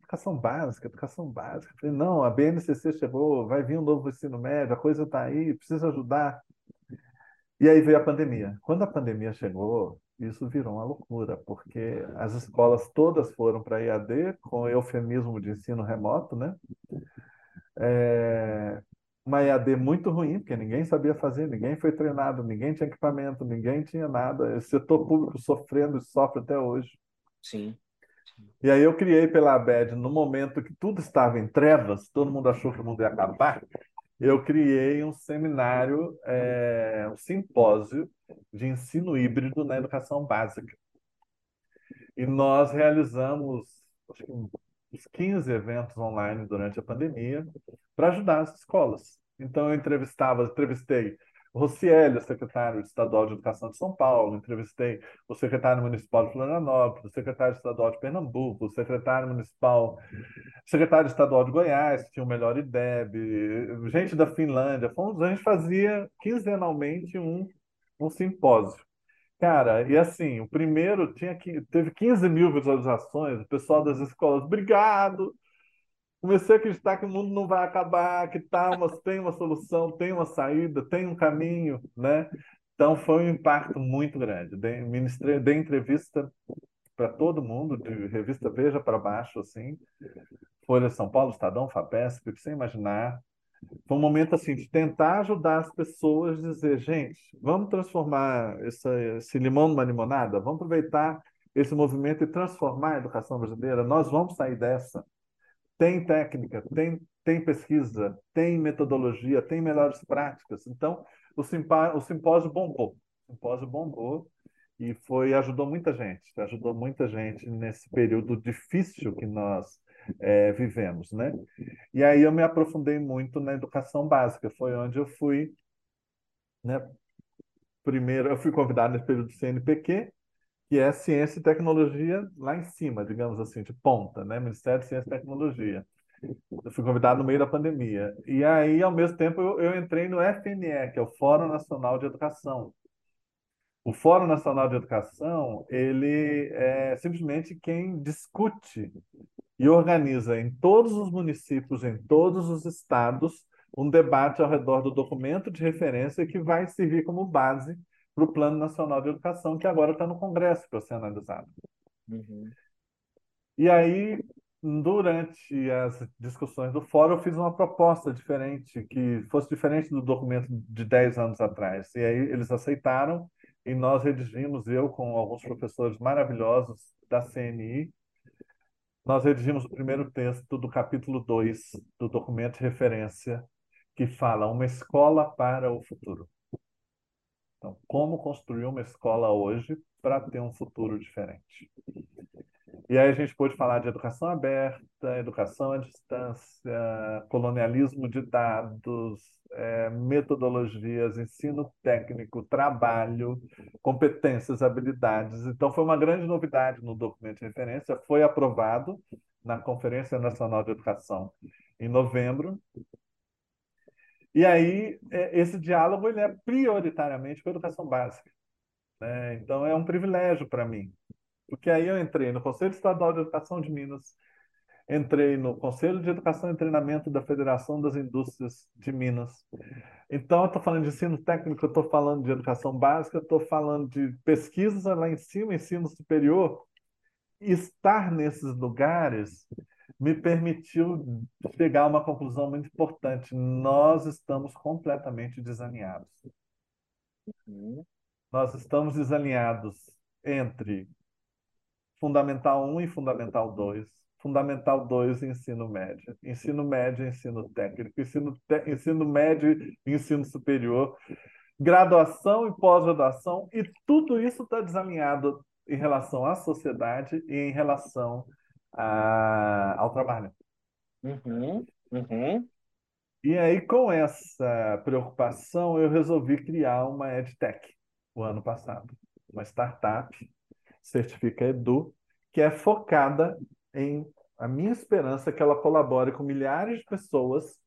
educação básica, educação básica. falei, não, a BNCC chegou, vai vir um novo ensino médio, a coisa está aí, precisa ajudar. E aí veio a pandemia. Quando a pandemia chegou, isso virou uma loucura, porque as escolas todas foram para EAD, com eufemismo de ensino remoto, né? É, uma EAD muito ruim, porque ninguém sabia fazer, ninguém foi treinado, ninguém tinha equipamento, ninguém tinha nada. O setor público sofrendo e sofre até hoje. Sim. E aí eu criei pela ABED, no momento que tudo estava em trevas, todo mundo achou que o mundo ia acabar, eu criei um seminário, é, um simpósio de ensino híbrido na educação básica. E nós realizamos acho que uns 15 eventos online durante a pandemia para ajudar as escolas. Então, eu entrevistava, entrevistei o Rocieli, secretário estadual de Educação de São Paulo, entrevistei o secretário municipal de Florianópolis, o secretário estadual de Pernambuco, o secretário municipal, secretário estadual de Goiás, que tinha o melhor IDEB, gente da Finlândia. A gente fazia quinzenalmente um, um simpósio. Cara, e assim, o primeiro tinha que, teve 15 mil visualizações, o pessoal das escolas, obrigado. Comecei a acreditar que o mundo não vai acabar, que tá uma, tem uma solução, tem uma saída, tem um caminho, né? Então foi um impacto muito grande. Dei, ministrei, dei entrevista para todo mundo, de revista Veja para baixo, assim, Folha São Paulo, Estadão, Fapesp, sem imaginar. Foi um momento assim de tentar ajudar as pessoas, dizer, gente, vamos transformar essa, esse limão numa limonada, vamos aproveitar esse movimento e transformar a educação brasileira. Nós vamos sair dessa. Tem técnica, tem, tem pesquisa, tem metodologia, tem melhores práticas. Então, o, simpá, o simpósio bombou. O simpósio bombou e foi ajudou muita gente, ajudou muita gente nesse período difícil que nós é, vivemos, né? E aí eu me aprofundei muito na educação básica, foi onde eu fui, né? Primeiro, eu fui convidado nesse período do CNPq, que é ciência e tecnologia lá em cima, digamos assim, de ponta, né? Ministério de Ciência e Tecnologia. Eu fui convidado no meio da pandemia. E aí, ao mesmo tempo, eu, eu entrei no FNE, que é o Fórum Nacional de Educação, O Fórum Nacional de Educação, ele é simplesmente quem discute e organiza em todos os municípios, em todos os estados, um debate ao redor do documento de referência que vai servir como base para o Plano Nacional de Educação, que agora está no Congresso para ser analisado. Uhum. E aí, durante as discussões do fórum, eu fiz uma proposta diferente, que fosse diferente do documento de 10 anos atrás. E aí eles aceitaram e nós redigimos, eu com alguns professores maravilhosos da CNI, nós redigimos o primeiro texto do capítulo 2 do documento de referência, que fala Uma Escola para o Futuro. Então, como construir uma escola hoje para ter um futuro diferente? E aí a gente pôde falar de educação aberta, educação à distância, colonialismo de dados, é, metodologias, ensino técnico, trabalho, competências, habilidades. Então foi uma grande novidade no documento de referência, foi aprovado na Conferência Nacional de Educação em novembro. E aí é, esse diálogo ele é prioritariamente com a educação básica. Né? Então é um privilégio para mim porque aí eu entrei no Conselho Estadual de Educação de Minas, entrei no Conselho de Educação e Treinamento da Federação das Indústrias de Minas. Então, eu estou falando de ensino técnico, eu estou falando de educação básica, estou falando de pesquisa lá em cima, ensino superior. Estar nesses lugares me permitiu chegar a uma conclusão muito importante. Nós estamos completamente desalinhados. Uhum. Nós estamos desalinhados entre Fundamental 1 e Fundamental 2. Fundamental 2, ensino médio. Ensino médio, ensino técnico. Ensino, te... ensino médio, ensino superior. Graduação e pós-graduação. E tudo isso está desalinhado em relação à sociedade e em relação a... ao trabalho. Uhum, uhum. E aí, com essa preocupação, eu resolvi criar uma EdTech o ano passado. Uma startup Certifica Edu, que é focada em a minha esperança é que ela colabore com milhares de pessoas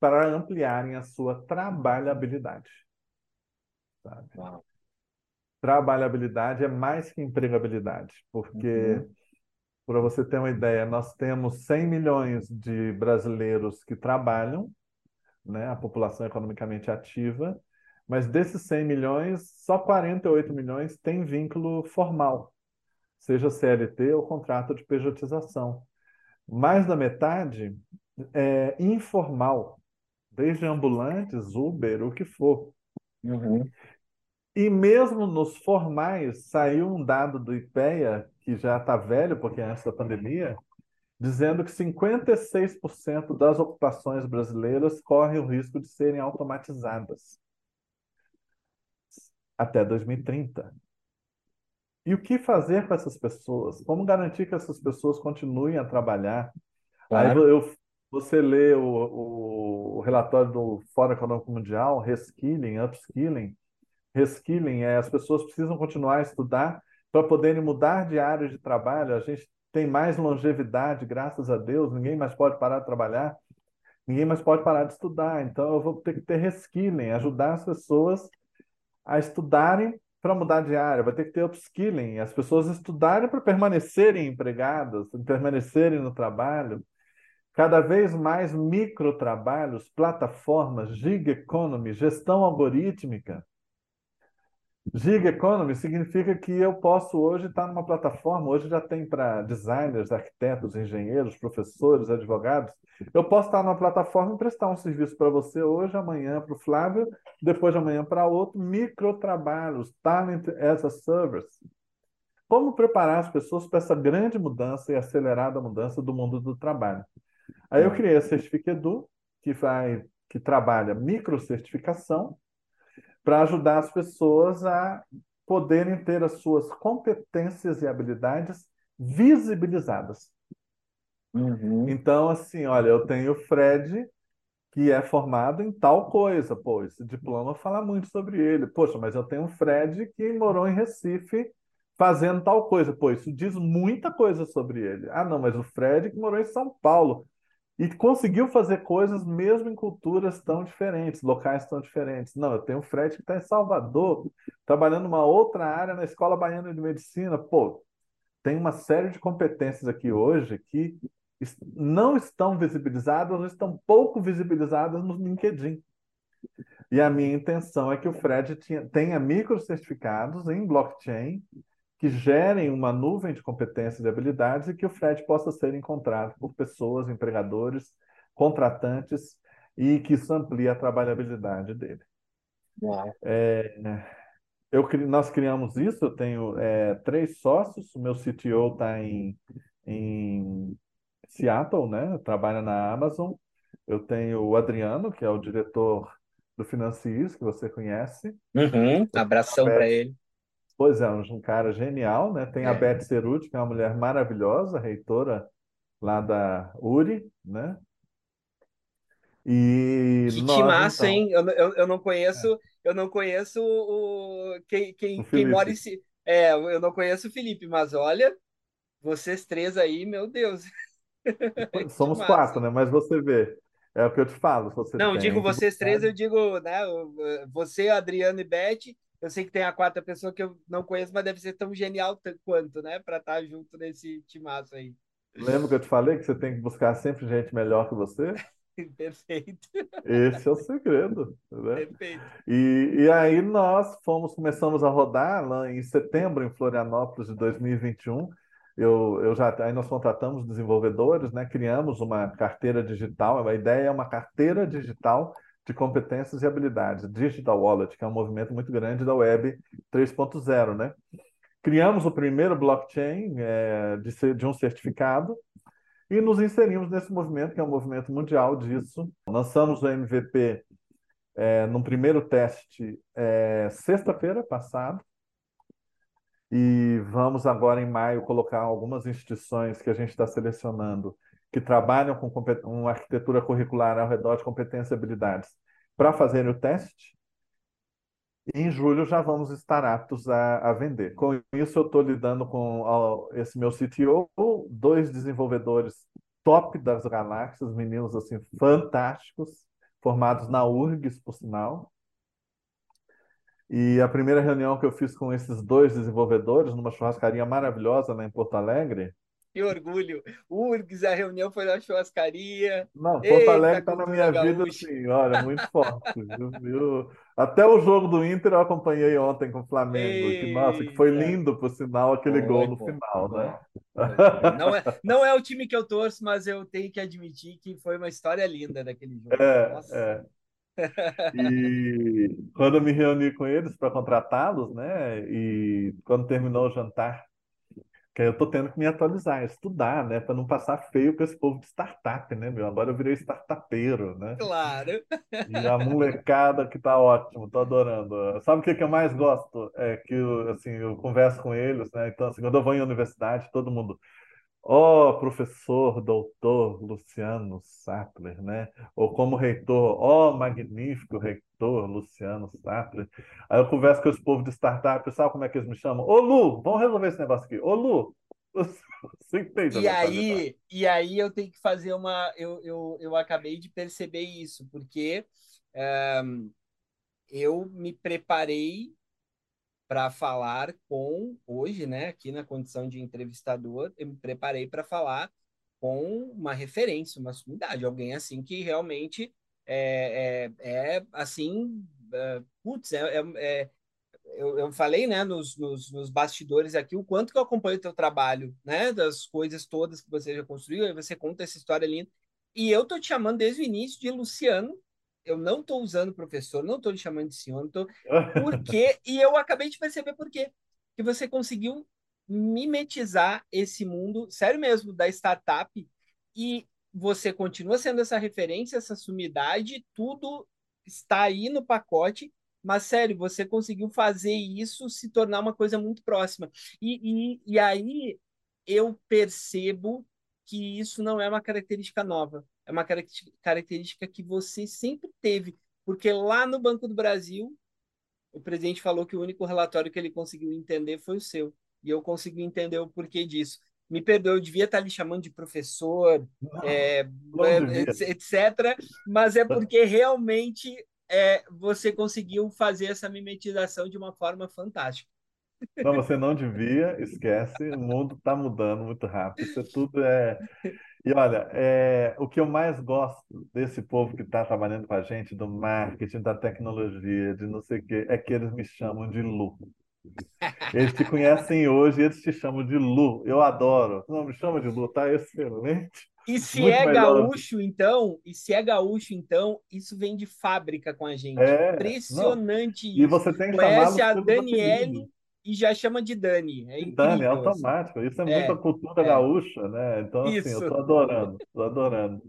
para ampliarem a sua trabalhabilidade. Sabe? Trabalhabilidade é mais que empregabilidade, porque, uhum. para você ter uma ideia, nós temos 100 milhões de brasileiros que trabalham, né, a população economicamente ativa, mas desses 100 milhões, só 48 milhões têm vínculo formal seja CLT ou contrato de pejotização. Mais da metade é informal, desde ambulantes, Uber, o que for. Uhum. E mesmo nos formais, saiu um dado do IPEA, que já está velho, porque é antes da pandemia, dizendo que 56% das ocupações brasileiras correm o risco de serem automatizadas até 2030. E o que fazer com essas pessoas? Como garantir que essas pessoas continuem a trabalhar? Claro. Aí eu, você lê o, o, relatório do Fórum Econômico Mundial, reskilling, upskilling. Reskilling é as pessoas precisam continuar a estudar para poderem mudar de área de trabalho. A gente tem mais longevidade, graças a Deus, ninguém mais pode parar de trabalhar, ninguém mais pode parar de estudar. Então eu vou ter que ter reskilling, ajudar as pessoas a estudarem para mudar de área, vai ter que ter upskilling, as pessoas estudarem para permanecerem empregadas, permanecerem no trabalho. Cada vez mais microtrabalhos, plataformas, gig economy, gestão algorítmica. Gig Economy significa que eu posso hoje estar numa plataforma, hoje já tem para designers, arquitetos, engenheiros, professores, advogados. Eu posso estar numa plataforma e prestar um serviço para você hoje, amanhã para o Flávio, depois de amanhã para outro, microtrabalhos, talent as a service. Como preparar as pessoas para essa grande mudança e acelerada mudança do mundo do trabalho? Aí eu criei a Certifica Edu, que, vai, que trabalha microcertificação, para ajudar as pessoas a poderem ter as suas competências e habilidades visibilizadas. Uhum. Então, assim, olha, eu tenho o Fred, que é formado em tal coisa. Pô, esse diploma fala muito sobre ele. Poxa, mas eu tenho o Fred que morou em Recife fazendo tal coisa. Pô, isso diz muita coisa sobre ele. Ah, não, mas o Fred que morou em São Paulo. E conseguiu fazer coisas mesmo em culturas tão diferentes, locais tão diferentes. Não, eu tenho o Fred que está em Salvador, trabalhando numa outra área na Escola Baiana de Medicina. Pô, tem uma série de competências aqui hoje que não estão visibilizadas ou estão pouco visibilizadas no LinkedIn. E a minha intenção é que o Fred tenha microcertificados em blockchain que gerem uma nuvem de competências e habilidades e que o Fred possa ser encontrado por pessoas, empregadores, contratantes e que isso amplie a trabalhabilidade dele. É, eu, nós criamos isso, eu tenho é, três sócios, o meu CTO está em, em Seattle, né? trabalha na Amazon. Eu tenho o Adriano, que é o diretor do Financis, que você conhece. Uhum, abração para ele. Pois é, um cara genial, né? Tem é. a Beth Ceruti, que é uma mulher maravilhosa, reitora lá da URI, né? E que nós, massa, então... hein? Eu, eu, eu não conheço, é. eu não conheço o quem, quem, o quem mora em si. É, eu não conheço o Felipe, mas olha, vocês três aí, meu Deus. <laughs> Somos quatro, né? Mas você vê, é o que eu te falo. Você não, digo vocês três, eu digo, né? Você, Adriano e Beth, eu sei que tem a quarta pessoa que eu não conheço, mas deve ser tão genial quanto, né? Para estar tá junto nesse timaço aí. Lembra que eu te falei que você tem que buscar sempre gente melhor que você? <laughs> Perfeito. Esse é o segredo. Né? Perfeito. E, e aí nós fomos, começamos a rodar lá em setembro, em Florianópolis de 2021. Eu, eu já, aí nós contratamos desenvolvedores, né? criamos uma carteira digital. A ideia é uma carteira digital de competências e habilidades, Digital Wallet, que é um movimento muito grande da Web 3.0, né? Criamos o primeiro blockchain é, de, de um certificado e nos inserimos nesse movimento, que é um movimento mundial disso. Lançamos o MVP é, no primeiro teste é, sexta-feira passada e vamos agora em maio colocar algumas instituições que a gente está selecionando que trabalham com uma arquitetura curricular ao redor de competências e habilidades para fazer o teste. E em julho já vamos estar aptos a, a vender. Com isso, eu estou lidando com ó, esse meu CTO, dois desenvolvedores top das galáxias, meninos assim fantásticos, formados na URGS, por sinal. E a primeira reunião que eu fiz com esses dois desenvolvedores, numa churrascaria maravilhosa lá em Porto Alegre, que orgulho. URGS, a reunião foi na churrascaria. Não, Porto Eita, Alegre está na minha gaúcha. vida, assim, olha, muito forte. viu? Até o jogo do Inter eu acompanhei ontem com o Flamengo. Que, nossa, que foi lindo, por sinal, aquele foi, gol no pô, final, né? Não é, não é o time que eu torço, mas eu tenho que admitir que foi uma história linda daquele jogo. É, nossa. é. E quando eu me reuni com eles para contratá-los, né? E quando terminou o jantar, que eu tô tendo que me atualizar, estudar, né, para não passar feio com esse povo de startup, né, meu? Agora eu virei startupeiro, né? Claro. E a molecada que tá ótimo, tô adorando. Sabe o que, que eu mais gosto? É que assim, eu converso com eles, né? Então, assim, quando eu vou em universidade, todo mundo, Ó oh, professor, doutor Luciano Sattler, né? Ou como reitor, ó oh, magnífico reitor Luciano Sattler. Aí eu converso com esse povo de startup, sabe como é que eles me chamam? Ô Lu, vamos resolver esse negócio aqui. Ô Lu, <laughs> você entende? E aí, e aí eu tenho que fazer uma. Eu, eu, eu acabei de perceber isso, porque um, eu me preparei para falar com, hoje, né, aqui na condição de entrevistador, eu me preparei para falar com uma referência, uma sumidade, alguém assim que realmente é, é, é assim, é, putz, é, é, eu, eu falei, né, nos, nos, nos, bastidores aqui, o quanto que eu acompanho o teu trabalho, né, das coisas todas que você já construiu, aí você conta essa história linda, e eu tô te chamando desde o início de Luciano, eu não estou usando professor, não estou lhe chamando de senhor, não tô... <laughs> por quê? E eu acabei de perceber por quê. Que você conseguiu mimetizar esse mundo, sério mesmo, da startup, e você continua sendo essa referência, essa sumidade, tudo está aí no pacote, mas sério, você conseguiu fazer isso se tornar uma coisa muito próxima. E, e, e aí eu percebo que isso não é uma característica nova é uma característica que você sempre teve, porque lá no Banco do Brasil, o presidente falou que o único relatório que ele conseguiu entender foi o seu, e eu consegui entender o porquê disso. me perdoe, eu devia estar lhe chamando de professor, não, é, não etc. Mas é porque realmente é, você conseguiu fazer essa mimetização de uma forma fantástica. Não, você não devia, esquece, o mundo está mudando muito rápido. Isso tudo é. <laughs> E olha, é, o que eu mais gosto desse povo que está trabalhando com a gente, do marketing, da tecnologia, de não sei o quê, é que eles me chamam de Lu. Eles te conhecem hoje, eles te chamam de Lu. Eu adoro. Não, me chama de Lu, tá excelente. E se Muito é gaúcho, então, e se é gaúcho, então, isso vem de fábrica com a gente. É, Impressionante não. isso. E você tem que Conhece a Daniele e já chama de Dani. É incrível, Dani, é automático. Isso é, é muita cultura é. gaúcha, né? Então, assim, isso. eu tô adorando, tô adorando.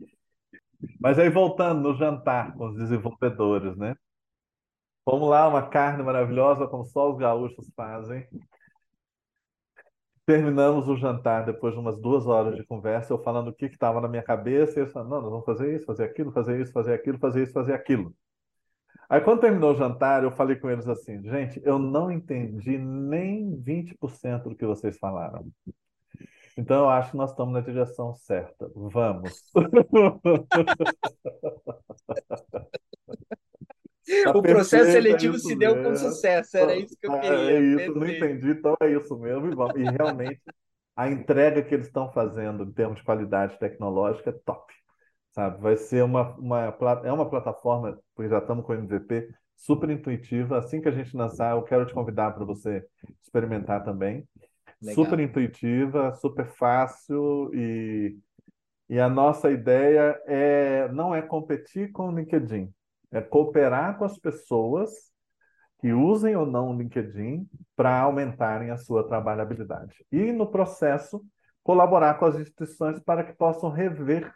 Mas aí, voltando no jantar com os desenvolvedores, né? Vamos lá, uma carne maravilhosa, como só os gaúchos fazem. Terminamos o jantar depois de umas duas horas de conversa, eu falando o que estava na minha cabeça, e eles falando, não, nós vamos fazer isso, fazer aquilo, fazer isso, fazer aquilo, fazer isso, fazer aquilo. Aí, quando terminou o jantar, eu falei com eles assim: gente, eu não entendi nem 20% do que vocês falaram. Então, eu acho que nós estamos na direção certa. Vamos. <laughs> Tá o processo seletivo é se deu mesmo. com sucesso, era isso que eu queria. É, é isso, não entendi, então é isso mesmo. E, e realmente, a entrega que eles estão fazendo em termos de qualidade tecnológica é top sabe? Vai ser uma, uma, é uma plataforma, porque já estamos com o MVP, super intuitiva. Assim que a gente lançar, eu quero te convidar para você experimentar também. Legal. Super intuitiva, super fácil e, e a nossa ideia é não é competir com o LinkedIn, é cooperar com as pessoas que usem ou não o LinkedIn para aumentarem a sua trabalhabilidade. E no processo colaborar com as instituições para que possam rever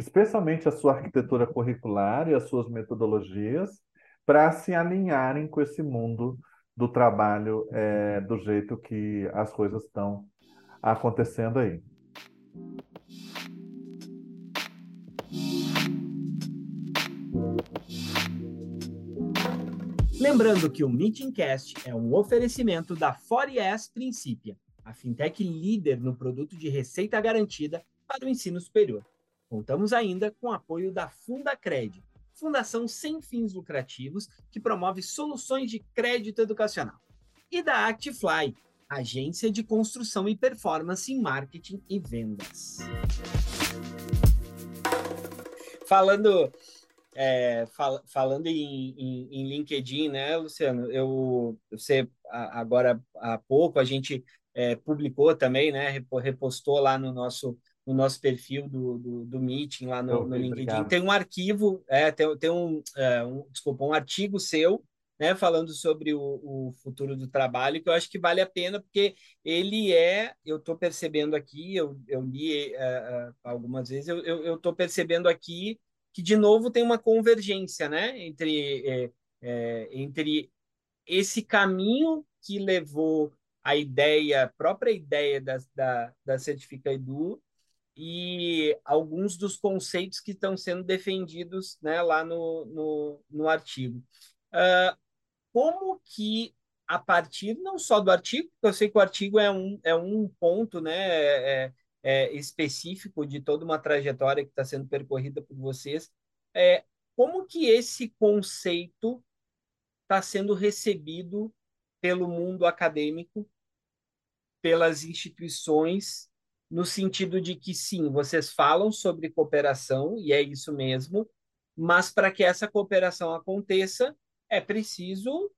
especialmente a sua arquitetura curricular e as suas metodologias, para se alinharem com esse mundo do trabalho é, do jeito que as coisas estão acontecendo aí. Lembrando que o Meetingcast é um oferecimento da Forias Principia, a fintech líder no produto de receita garantida para o ensino superior. Contamos ainda com o apoio da Fundacred, fundação sem fins lucrativos que promove soluções de crédito educacional, e da Actifly, agência de construção e performance em marketing e vendas. Falando é, fal falando em, em, em, LinkedIn, né, Luciano? Eu, você agora há pouco a gente é, publicou também, né, repostou lá no nosso no nosso perfil do, do, do Meeting lá no, no LinkedIn. Obrigado. Tem um arquivo, é, tem, tem um, é, um, desculpa, um artigo seu, né, falando sobre o, o, futuro do trabalho, que eu acho que vale a pena, porque ele é, eu estou percebendo aqui, eu, eu li uh, algumas vezes, eu estou percebendo aqui que, de novo, tem uma convergência né, entre, é, é, entre esse caminho que levou a ideia, a própria ideia da, da, da Certifica Edu, e alguns dos conceitos que estão sendo defendidos né, lá no, no, no artigo. Uh, como que, a partir não só do artigo, porque eu sei que o artigo é um, é um ponto né, é, é específico de toda uma trajetória que está sendo percorrida por vocês, é, como que esse conceito está sendo recebido pelo mundo acadêmico, pelas instituições no sentido de que sim, vocês falam sobre cooperação e é isso mesmo, mas para que essa cooperação aconteça, é preciso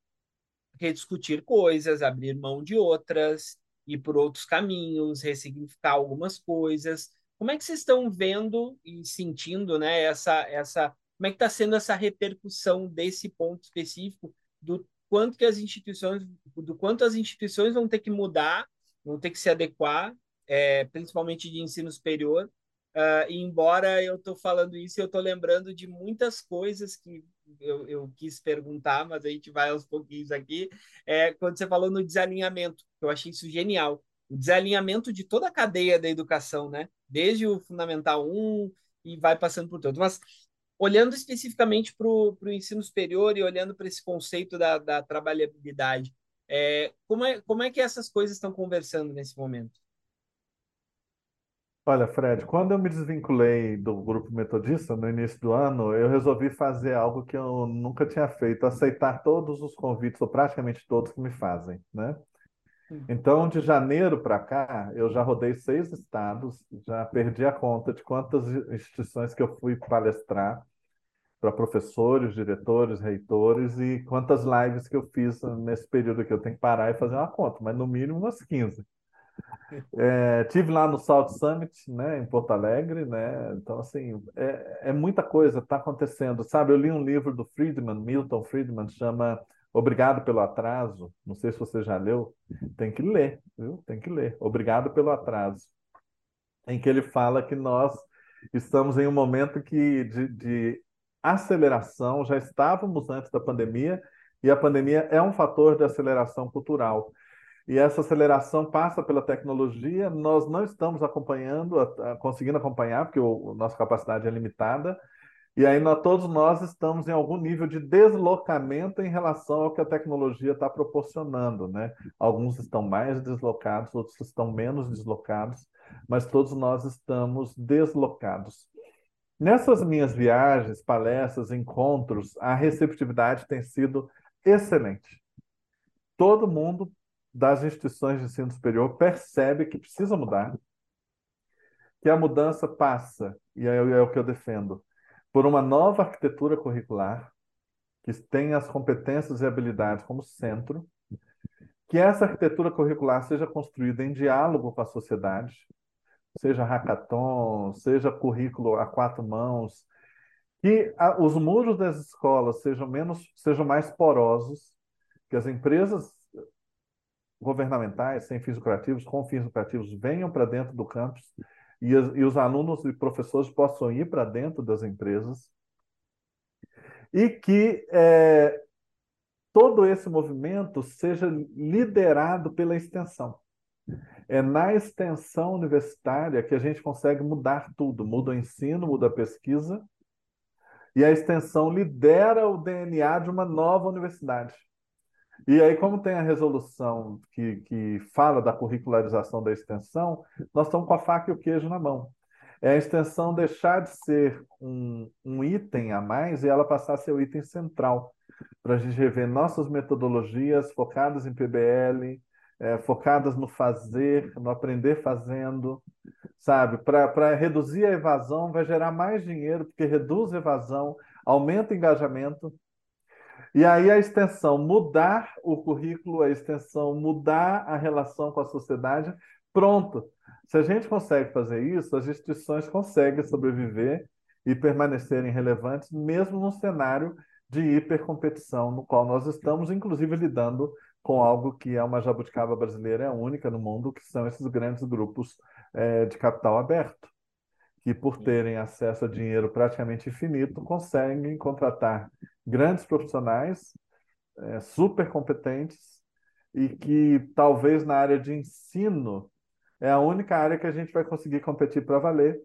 rediscutir coisas, abrir mão de outras, ir por outros caminhos, ressignificar algumas coisas. Como é que vocês estão vendo e sentindo, né, essa essa como é que está sendo essa repercussão desse ponto específico do quanto que as instituições do quanto as instituições vão ter que mudar, vão ter que se adequar é, principalmente de ensino superior. Uh, embora eu estou falando isso, eu estou lembrando de muitas coisas que eu, eu, quis perguntar, mas a gente vai aos pouquinhos aqui. É, quando você falou no desalinhamento, eu achei isso genial. O desalinhamento de toda a cadeia da educação, né? Desde o Fundamental 1 e vai passando por todo. Mas olhando especificamente para o ensino superior e olhando para esse conceito da, da trabalhabilidade, é, como, é, como é que essas coisas estão conversando nesse momento? Olha, Fred, quando eu me desvinculei do grupo metodista no início do ano, eu resolvi fazer algo que eu nunca tinha feito, aceitar todos os convites, ou praticamente todos que me fazem, né? Então, de janeiro para cá, eu já rodei seis estados, já perdi a conta de quantas instituições que eu fui palestrar para professores, diretores, reitores e quantas lives que eu fiz nesse período que eu tenho que parar e fazer uma conta, mas no mínimo umas 15. É, tive lá no South Summit, né, em Porto Alegre, né? Então assim é, é muita coisa está acontecendo, sabe? Eu li um livro do Friedman, Milton Friedman, chama Obrigado pelo atraso. Não sei se você já leu, tem que ler, viu? Tem que ler. Obrigado pelo atraso, em que ele fala que nós estamos em um momento que de, de aceleração já estávamos antes da pandemia e a pandemia é um fator de aceleração cultural e essa aceleração passa pela tecnologia. Nós não estamos acompanhando, conseguindo acompanhar, porque a nossa capacidade é limitada. E aí nós, todos nós estamos em algum nível de deslocamento em relação ao que a tecnologia está proporcionando, né? Alguns estão mais deslocados, outros estão menos deslocados, mas todos nós estamos deslocados. Nessas minhas viagens, palestras, encontros, a receptividade tem sido excelente. Todo mundo das instituições de ensino superior percebe que precisa mudar, que a mudança passa, e é, o que eu defendo, por uma nova arquitetura curricular, que tem as competências e habilidades como centro, que essa arquitetura curricular seja construída em diálogo com a sociedade, seja hackathon, seja currículo a quatro mãos, que a, os muros das escolas sejam menos, sejam mais porosos, que as empresas governamentais, sem fins lucrativos, com fins lucrativos, venham para dentro do campus e, e os alunos e professores possam ir para dentro das empresas e que é, todo esse movimento seja liderado pela extensão. É na extensão universitária que a gente consegue mudar tudo. Muda o ensino, muda a pesquisa, e a extensão lidera o DNA de uma nova universidade. E aí, como tem a resolução que, que fala da curricularização da extensão, nós estamos com a faca e o queijo na mão. É a extensão deixar de ser um, um item a mais e ela passar a ser o item central, para a gente rever nossas metodologias focadas em PBL, é, focadas no fazer, no aprender fazendo, sabe? Para reduzir a evasão, vai gerar mais dinheiro, porque reduz a evasão, aumenta o engajamento, e aí a extensão mudar o currículo, a extensão mudar a relação com a sociedade, pronto. Se a gente consegue fazer isso, as instituições conseguem sobreviver e permanecerem relevantes, mesmo num cenário de hipercompetição no qual nós estamos, inclusive lidando com algo que é uma jabuticaba brasileira, é única no mundo, que são esses grandes grupos é, de capital aberto, que por terem acesso a dinheiro praticamente infinito, conseguem contratar grandes profissionais, é, super competentes, e que talvez na área de ensino é a única área que a gente vai conseguir competir para valer,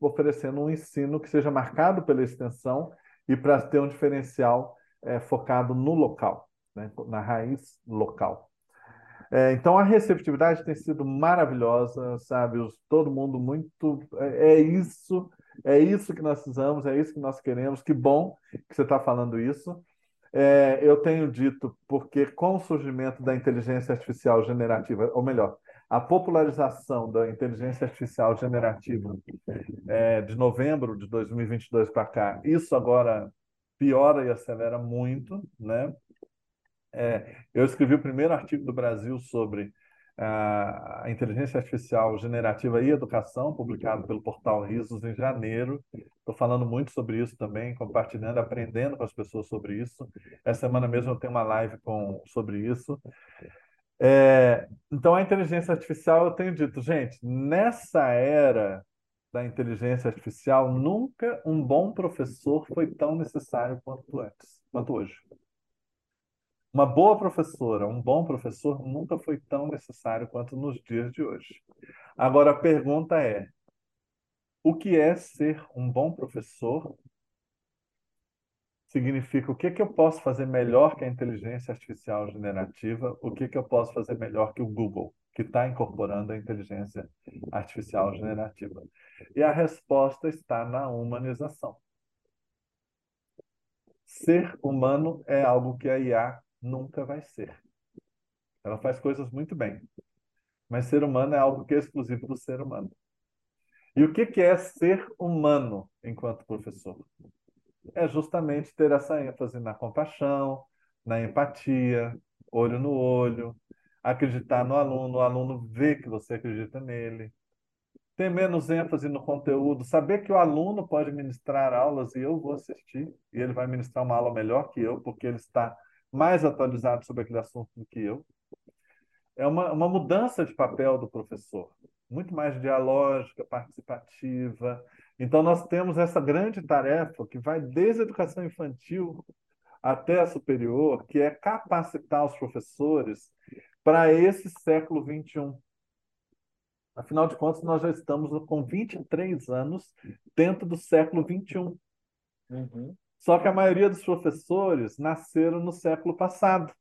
oferecendo um ensino que seja marcado pela extensão e para ter um diferencial é, focado no local, né, na raiz local. É, então a receptividade tem sido maravilhosa, sabe? Os, todo mundo muito. É, é isso é isso que nós precisamos, é isso que nós queremos. Que bom que você está falando isso. É, eu tenho dito porque com o surgimento da inteligência artificial generativa, ou melhor, a popularização da inteligência artificial generativa é, de novembro de 2022 para cá, isso agora piora e acelera muito, né? É, eu escrevi o primeiro artigo do Brasil sobre a inteligência artificial generativa e educação, publicado pelo portal Risos em janeiro. Estou falando muito sobre isso também, compartilhando, aprendendo com as pessoas sobre isso. Essa semana mesmo eu tenho uma live com, sobre isso. É, então, a inteligência artificial, eu tenho dito, gente, nessa era da inteligência artificial, nunca um bom professor foi tão necessário quanto antes, quanto hoje. Uma boa professora, um bom professor nunca foi tão necessário quanto nos dias de hoje. Agora a pergunta é: o que é ser um bom professor? Significa o que, que eu posso fazer melhor que a inteligência artificial generativa? O que, que eu posso fazer melhor que o Google? que está incorporando a inteligência artificial generativa. E a resposta está na humanização. Ser humano é algo que a IA nunca vai ser. Ela faz coisas muito bem, mas ser humano é algo que é exclusivo do ser humano. E o que é ser humano enquanto professor? É justamente ter essa ênfase na compaixão, na empatia, olho no olho, acreditar no aluno, o aluno vê que você acredita nele, ter menos ênfase no conteúdo, saber que o aluno pode ministrar aulas e eu vou assistir, e ele vai ministrar uma aula melhor que eu, porque ele está mais atualizado sobre aquele assunto do que eu. É uma, uma mudança de papel do professor muito mais dialógica, participativa. Então, nós temos essa grande tarefa que vai desde a educação infantil até a superior, que é capacitar os professores para esse século XXI. Afinal de contas, nós já estamos com 23 anos dentro do século XXI. Uhum. Só que a maioria dos professores nasceram no século passado.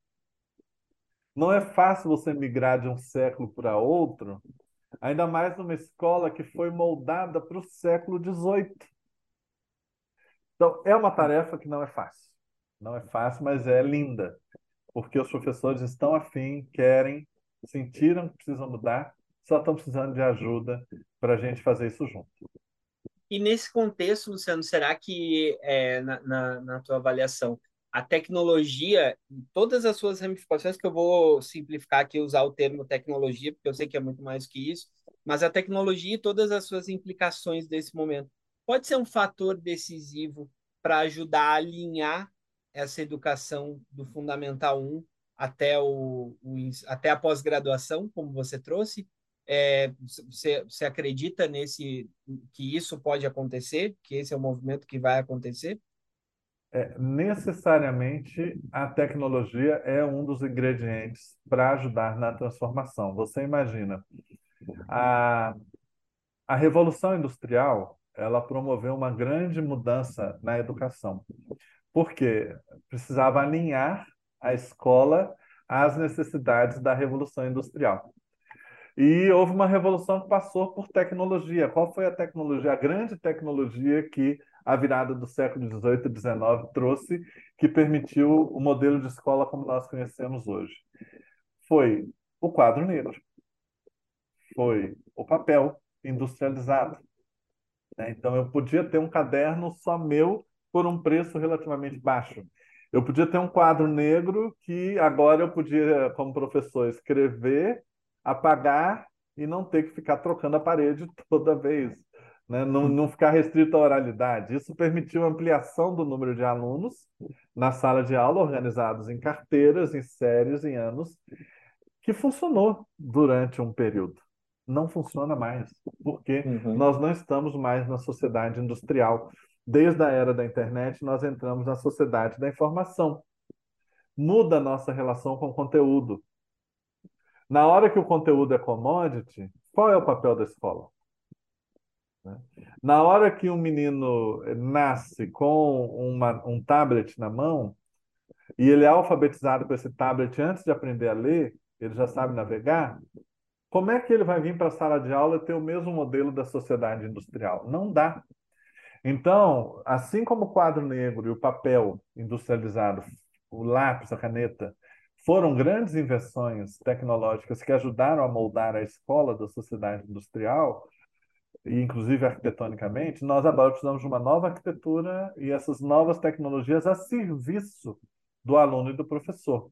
Não é fácil você migrar de um século para outro Ainda mais numa escola que foi moldada para o século XVIII. Então, é uma tarefa que não é fácil. Não é fácil, mas é linda. Porque os professores estão afim, querem, sentiram que precisam mudar, só estão precisando de ajuda para a gente fazer isso junto. E nesse contexto, Luciano, será que, é, na, na, na tua avaliação, a tecnologia, todas as suas ramificações, que eu vou simplificar aqui, usar o termo tecnologia, porque eu sei que é muito mais que isso, mas a tecnologia e todas as suas implicações desse momento pode ser um fator decisivo para ajudar a alinhar essa educação do Fundamental 1 até, o, o até a pós-graduação, como você trouxe? É, você, acredita nesse que isso pode acontecer, que esse é o movimento que vai acontecer? é, necessariamente a tecnologia é um dos ingredientes para ajudar na transformação. Você imagina, a, a Revolução Industrial ela promoveu uma grande mudança na educação, porque precisava alinhar a escola às necessidades da Revolução Industrial. E houve uma revolução que passou por tecnologia. Qual foi a tecnologia? A grande tecnologia que a virada do século XVIII e XIX trouxe, que permitiu o modelo de escola como nós conhecemos hoje. Foi o quadro negro, foi o papel industrializado. Né? Então, eu podia ter um caderno só meu por um preço relativamente baixo. Eu podia ter um quadro negro que agora eu podia, como professor, escrever, apagar e não ter que ficar trocando a parede <laughs> toda vez né? não, não ficar restrito à oralidade. Isso permitiu ampliação do número de alunos na sala de aula, organizados em carteiras, em séries, em anos, que funcionou durante um período. Não funciona mais, porque uhum. nós não estamos mais na sociedade industrial. Desde a era da internet, nós entramos na sociedade da informação. Muda a nossa relação com o conteúdo. Na hora que o conteúdo é commodity, qual é o papel da escola? Né? Na hora que um menino nasce com uma, um tablet na mão e ele é alfabetizado com esse tablet antes de aprender a ler, ele já sabe navegar, como é que ele vai vir para a sala de aula ter o mesmo modelo da sociedade industrial? Não dá. Então, assim como o quadro negro e o papel industrializado, o lápis, a caneta, foram grandes invenções tecnológicas que ajudaram a moldar a escola da sociedade industrial, e inclusive arquitetonicamente, nós agora precisamos de uma nova arquitetura e essas novas tecnologias a serviço do aluno e do professor.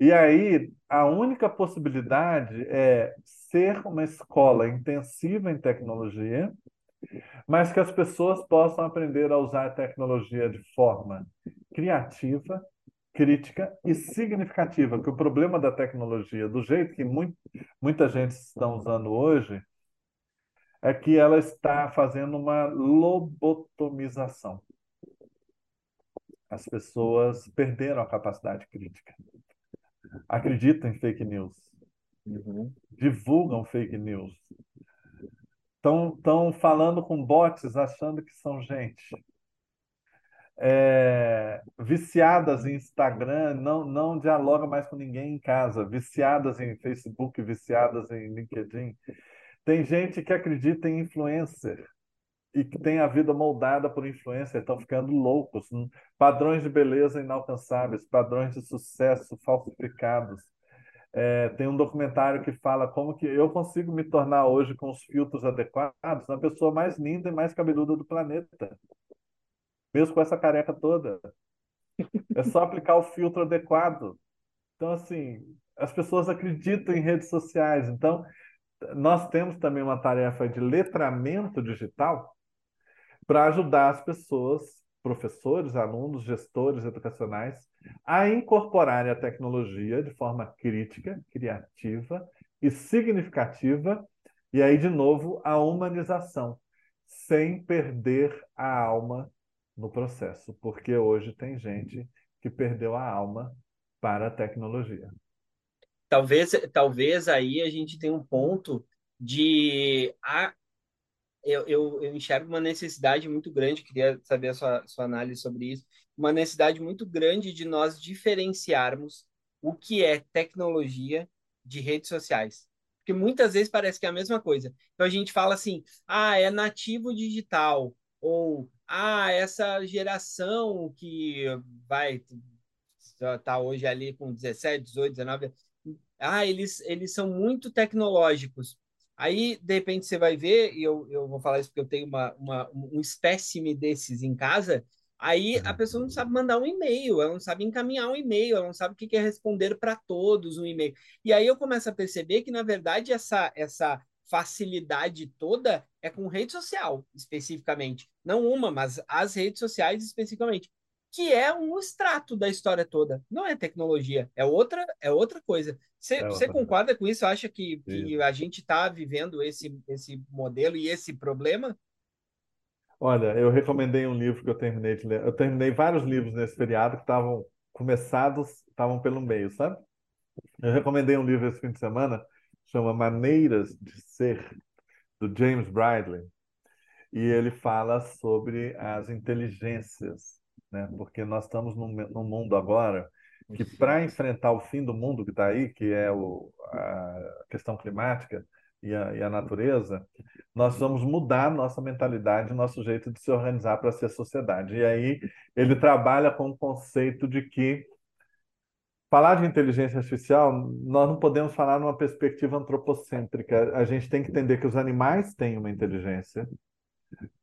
E aí, a única possibilidade é ser uma escola intensiva em tecnologia, mas que as pessoas possam aprender a usar a tecnologia de forma criativa, crítica e significativa. Que o problema da tecnologia, do jeito que muito, muita gente está usando hoje, é que ela está fazendo uma lobotomização. As pessoas perderam a capacidade crítica. Acreditam em fake news. Uhum. Divulgam fake news. Estão falando com bots achando que são gente. É, viciadas em Instagram, não, não dialoga mais com ninguém em casa, viciadas em Facebook, viciadas em LinkedIn. Tem gente que acredita em influencer e que tem a vida moldada por influencer, estão ficando loucos. Padrões de beleza inalcançáveis, padrões de sucesso falsificados. É, tem um documentário que fala como que eu consigo me tornar hoje com os filtros adequados a pessoa mais linda e mais cabeluda do planeta mesmo com essa careca toda. É só aplicar o filtro adequado. Então, assim, as pessoas acreditam em redes sociais. Então, nós temos também uma tarefa de letramento digital para ajudar as pessoas, professores, alunos, gestores educacionais, a incorporarem a tecnologia de forma crítica, criativa e significativa, e aí, de novo, a humanização, sem perder a alma no processo, porque hoje tem gente que perdeu a alma para a tecnologia. Talvez, talvez aí a gente tenha um ponto de a, eu, eu, eu enxergo uma necessidade muito grande, queria saber a sua, sua análise sobre isso, uma necessidade muito grande de nós diferenciarmos o que é tecnologia de redes sociais. Porque muitas vezes parece que é a mesma coisa. Então a gente fala assim, ah, é nativo digital, ou ah, essa geração que vai tá hoje ali com 17, 18, 19, ah, eles, eles são muito tecnológicos. Aí, de repente, você vai ver, e eu, eu vou falar isso porque eu tenho uma, uma, um espécime desses em casa, aí a pessoa não sabe mandar um e-mail, ela não sabe encaminhar um e-mail, ela não sabe o que é responder para todos um e-mail. E aí eu começo a perceber que, na verdade, essa, essa facilidade toda é com rede social, especificamente. Não uma, mas as redes sociais especificamente. Que é um extrato da história toda. Não é tecnologia, é outra, é outra coisa. Você, é você concorda com isso? Acha que, que a gente está vivendo esse, esse modelo e esse problema? Olha, eu recomendei um livro que eu terminei de ler. Eu terminei vários livros nesse feriado que estavam começados, estavam pelo meio, sabe? Eu recomendei um livro esse fim de semana chama Maneiras de Ser, do James Bradley, e ele fala sobre as inteligências, né? porque nós estamos num, num mundo agora que, para enfrentar o fim do mundo que está aí, que é o, a questão climática e a, e a natureza, nós vamos mudar nossa mentalidade, nosso jeito de se organizar para ser sociedade. E aí ele trabalha com o conceito de que falar de inteligência artificial, nós não podemos falar numa perspectiva antropocêntrica. A gente tem que entender que os animais têm uma inteligência,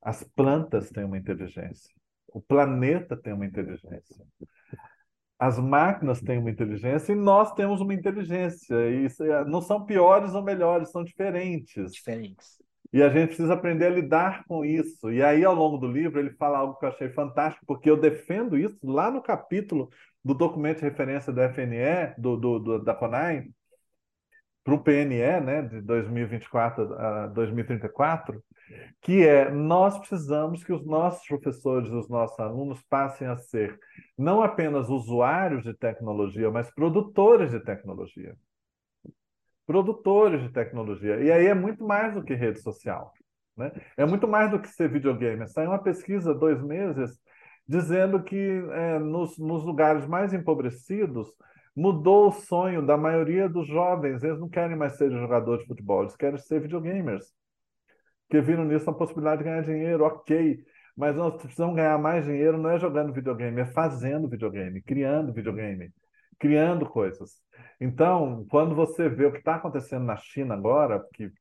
as plantas têm uma inteligência, o planeta tem uma inteligência, as máquinas têm uma inteligência e nós temos uma inteligência. E é, não são piores ou melhores, são diferentes. Diferentes. E a gente precisa aprender a lidar com isso. E aí, ao longo do livro, ele fala algo que eu achei fantástico, porque eu defendo isso lá no capítulo do documento de referência do FNE, do, do, do da CONAI, para o PNE, né, de 2024 a 2034, que é nós precisamos que os nossos professores, os nossos alunos passem a ser não apenas usuários de tecnologia, mas produtores de tecnologia. Produtores de tecnologia. E aí é muito mais do que rede social. Né? É muito mais do que ser videogame. Saiu uma pesquisa dois meses dizendo que é, nos, nos lugares mais empobrecidos mudou o sonho da maioria dos jovens. Eles não querem mais ser jogadores de futebol, eles querem ser videogamers. Porque viram nisso a possibilidade de ganhar dinheiro, ok. Mas nós precisamos ganhar mais dinheiro não é jogando videogame, é fazendo videogame, criando videogame, criando coisas. Então, quando você vê o que está acontecendo na China agora, que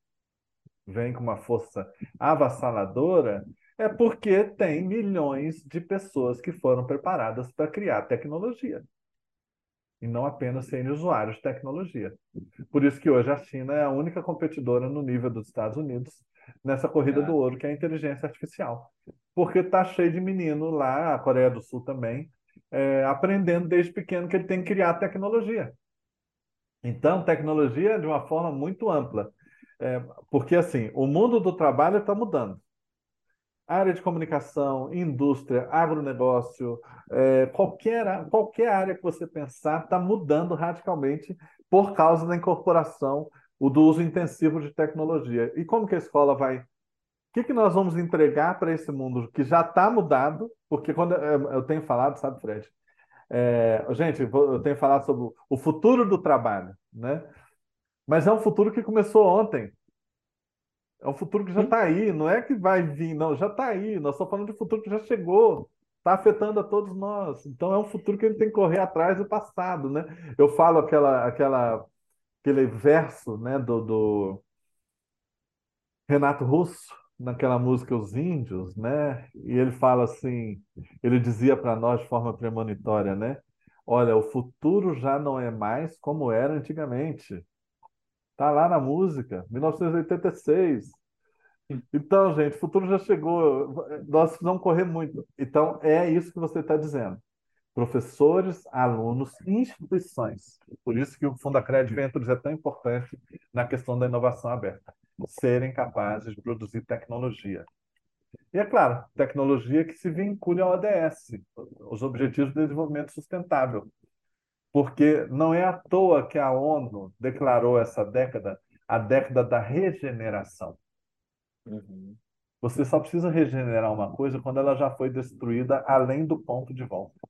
vem com uma força avassaladora, é porque tem milhões de pessoas que foram preparadas para criar tecnologia. E não apenas serem usuários de tecnologia. Por isso que hoje a China é a única competidora no nível dos Estados Unidos nessa corrida é. do ouro, que é a inteligência artificial. Porque está cheio de menino lá, a Coreia do Sul também, é, aprendendo desde pequeno que ele tem que criar tecnologia. Então, tecnologia de uma forma muito ampla. É, porque, assim, o mundo do trabalho está mudando área de comunicação, indústria, agronegócio, é, qualquer, qualquer área que você pensar está mudando radicalmente por causa da incorporação o do uso intensivo de tecnologia. E como que a escola vai que, que nós vamos entregar para esse mundo que já está mudado? Porque quando eu tenho falado, sabe, Fred? É, gente, eu tenho falado sobre o futuro do trabalho, né? Mas é um futuro que começou ontem. É um futuro que já está aí, não é que vai vir, não, já está aí. Nós estamos falando de futuro que já chegou, está afetando a todos nós. Então é um futuro que a gente tem que correr atrás do passado, né? Eu falo aquela, aquela, aquele verso, né, do, do Renato Russo, naquela música Os Índios, né? E ele fala assim, ele dizia para nós de forma premonitória, né? Olha, o futuro já não é mais como era antigamente. Tá lá na música, 1986. Então, gente, o futuro já chegou. Nós precisamos correr muito. Então, é isso que você está dizendo. Professores, alunos, instituições. Por isso que o Fundacred Ventures é tão importante na questão da inovação aberta. Serem capazes de produzir tecnologia. E é claro, tecnologia que se vincule ao ODS, os Objetivos de Desenvolvimento Sustentável, porque não é à toa que a ONU declarou essa década a década da regeneração. Uhum. Você só precisa regenerar uma coisa quando ela já foi destruída além do ponto de volta.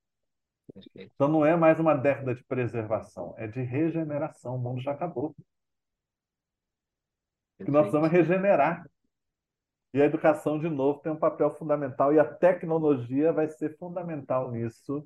Então não é mais uma década de preservação, é de regeneração. O mundo já acabou. O que nós precisamos regenerar. E a educação, de novo, tem um papel fundamental e a tecnologia vai ser fundamental nisso.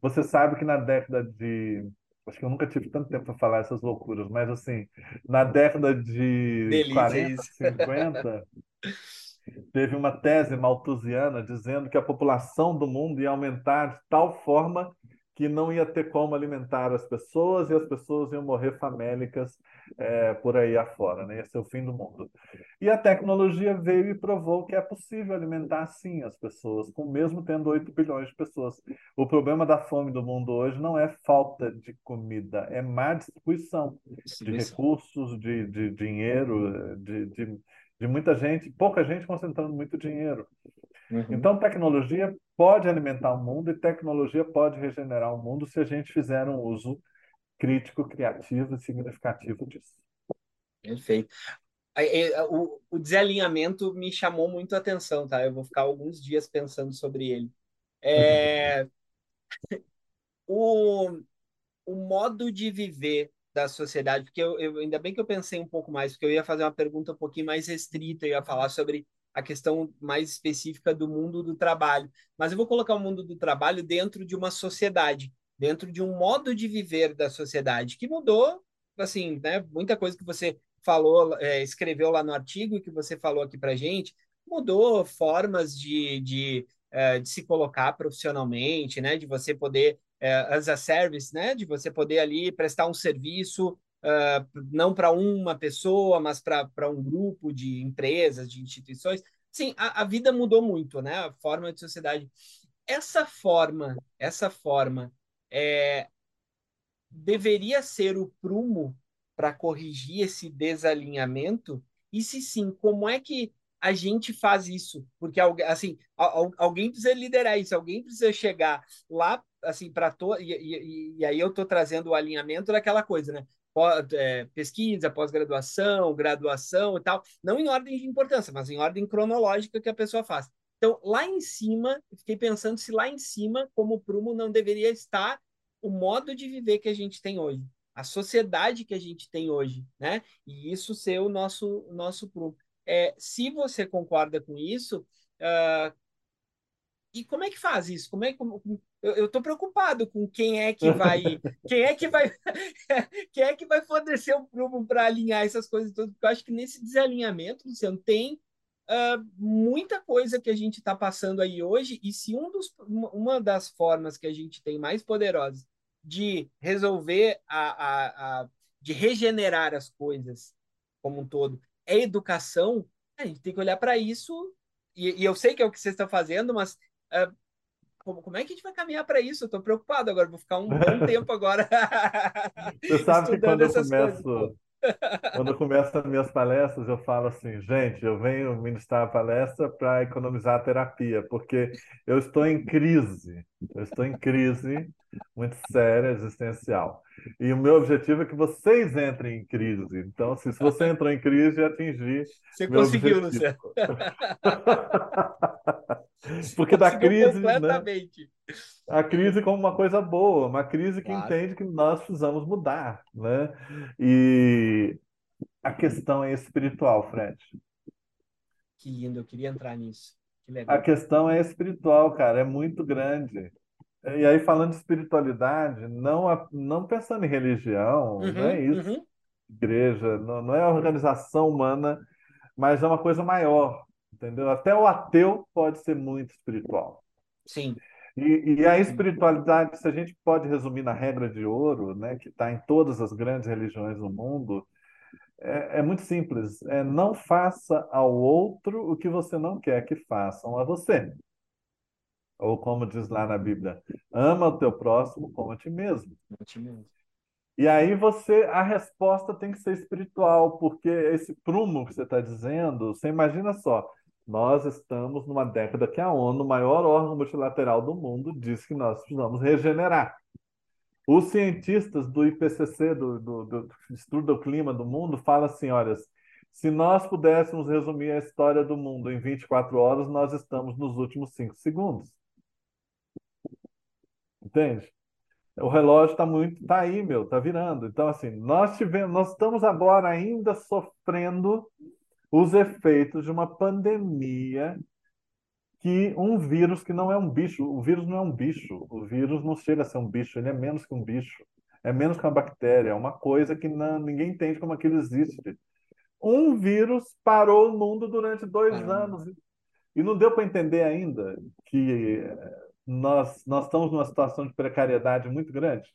Você sabe que na década de. Acho que eu nunca tive tanto tempo para falar essas loucuras, mas assim, na década de Delícia 40, 50, <laughs> teve uma tese malthusiana dizendo que a população do mundo ia aumentar de tal forma que não ia ter como alimentar as pessoas e as pessoas iam morrer famélicas é, por aí afora, né? Ia ser o fim do mundo. E a tecnologia veio e provou que é possível alimentar sim as pessoas, com mesmo tendo 8 bilhões de pessoas. O problema da fome do mundo hoje não é falta de comida, é má distribuição de recursos, de, de dinheiro, de, de, de muita gente, pouca gente concentrando muito dinheiro. Uhum. Então, tecnologia pode alimentar o mundo e tecnologia pode regenerar o mundo se a gente fizer um uso crítico, criativo e significativo disso. Perfeito. O, o desalinhamento me chamou muito a atenção, tá? Eu vou ficar alguns dias pensando sobre ele. É... <laughs> o, o modo de viver da sociedade, porque eu, eu, ainda bem que eu pensei um pouco mais, porque eu ia fazer uma pergunta um pouquinho mais restrita, eu ia falar sobre a questão mais específica do mundo do trabalho. Mas eu vou colocar o mundo do trabalho dentro de uma sociedade, dentro de um modo de viver da sociedade que mudou, assim, né? Muita coisa que você falou, é, escreveu lá no artigo e que você falou aqui para gente, mudou formas de, de, é, de se colocar profissionalmente, né? De você poder é, as a service, né? De você poder ali prestar um serviço uh, não para uma pessoa, mas para um grupo de empresas, de instituições. Sim, a, a vida mudou muito, né? A forma de sociedade. Essa forma, essa forma é, deveria ser o prumo para corrigir esse desalinhamento? E se sim, como é que a gente faz isso? Porque assim, alguém precisa liderar isso, alguém precisa chegar lá assim para to... E, e, e, aí eu estou trazendo o alinhamento daquela coisa, né? É, pesquisa, pós-graduação, graduação e tal, não em ordem de importância, mas em ordem cronológica que a pessoa faz. Então, lá em cima, fiquei pensando se lá em cima, como prumo, não deveria estar o modo de viver que a gente tem hoje, a sociedade que a gente tem hoje, né? E isso ser o nosso, nosso prumo. É, se você concorda com isso, uh, e como é que faz isso? Como é, como, eu estou preocupado com quem é que vai, <laughs> quem é que vai, <laughs> quem é que vai fornecer o prumo para alinhar essas coisas todas, porque eu acho que nesse desalinhamento, Luciano, tem uh, muita coisa que a gente está passando aí hoje, e se um dos, uma das formas que a gente tem mais poderosas de resolver a, a, a de regenerar as coisas como um todo é educação, a gente tem que olhar para isso, e, e, eu sei que é o que vocês estão fazendo, mas uh, como, como é que a gente vai caminhar para isso? Eu estou preocupado agora, vou ficar um bom <laughs> tempo agora. Você sabe que quando eu começo. Coisas, <laughs> quando eu começo as minhas palestras, eu falo assim, gente, eu venho ministrar a palestra para economizar a terapia, porque eu estou em crise. Eu estou em crise muito séria, existencial. E o meu objetivo é que vocês entrem em crise. Então, se, se você entrou em crise, atingir. Você conseguiu, Luciano. <laughs> Porque da crise. Né, completamente. Né, a crise como uma coisa boa, uma crise que claro. entende que nós precisamos mudar. Né? E a questão é espiritual, Fred. Que lindo, eu queria entrar nisso. A questão é espiritual, cara, é muito grande. E aí, falando de espiritualidade, não, não pensando em religião, uhum, não é isso. Uhum. Igreja, não, não é organização humana, mas é uma coisa maior, entendeu? Até o ateu pode ser muito espiritual. Sim. E, e a espiritualidade, se a gente pode resumir na regra de ouro, né, que está em todas as grandes religiões do mundo, é, é, muito simples. É não faça ao outro o que você não quer que façam a você. Ou como diz lá na Bíblia, ama o teu próximo como a ti mesmo. A ti mesmo. E aí você, a resposta tem que ser espiritual, porque esse prumo que você está dizendo, você imagina só, nós estamos numa década que a ONU, o maior órgão multilateral do mundo, diz que nós precisamos regenerar. Os cientistas do IPCC, do, do, do Estudo do Clima do Mundo, falam assim: olha, se nós pudéssemos resumir a história do mundo em 24 horas, nós estamos nos últimos 5 segundos. Entende? O relógio está muito, tá aí, meu, tá virando. Então, assim, nós tivemos, nós estamos agora ainda sofrendo os efeitos de uma pandemia que um vírus que não é um bicho, o vírus não é um bicho, o vírus não chega a ser um bicho, ele é menos que um bicho, é menos que uma bactéria, é uma coisa que não, ninguém entende como aquilo existe. Um vírus parou o mundo durante dois anos e não deu para entender ainda que nós, nós estamos numa situação de precariedade muito grande.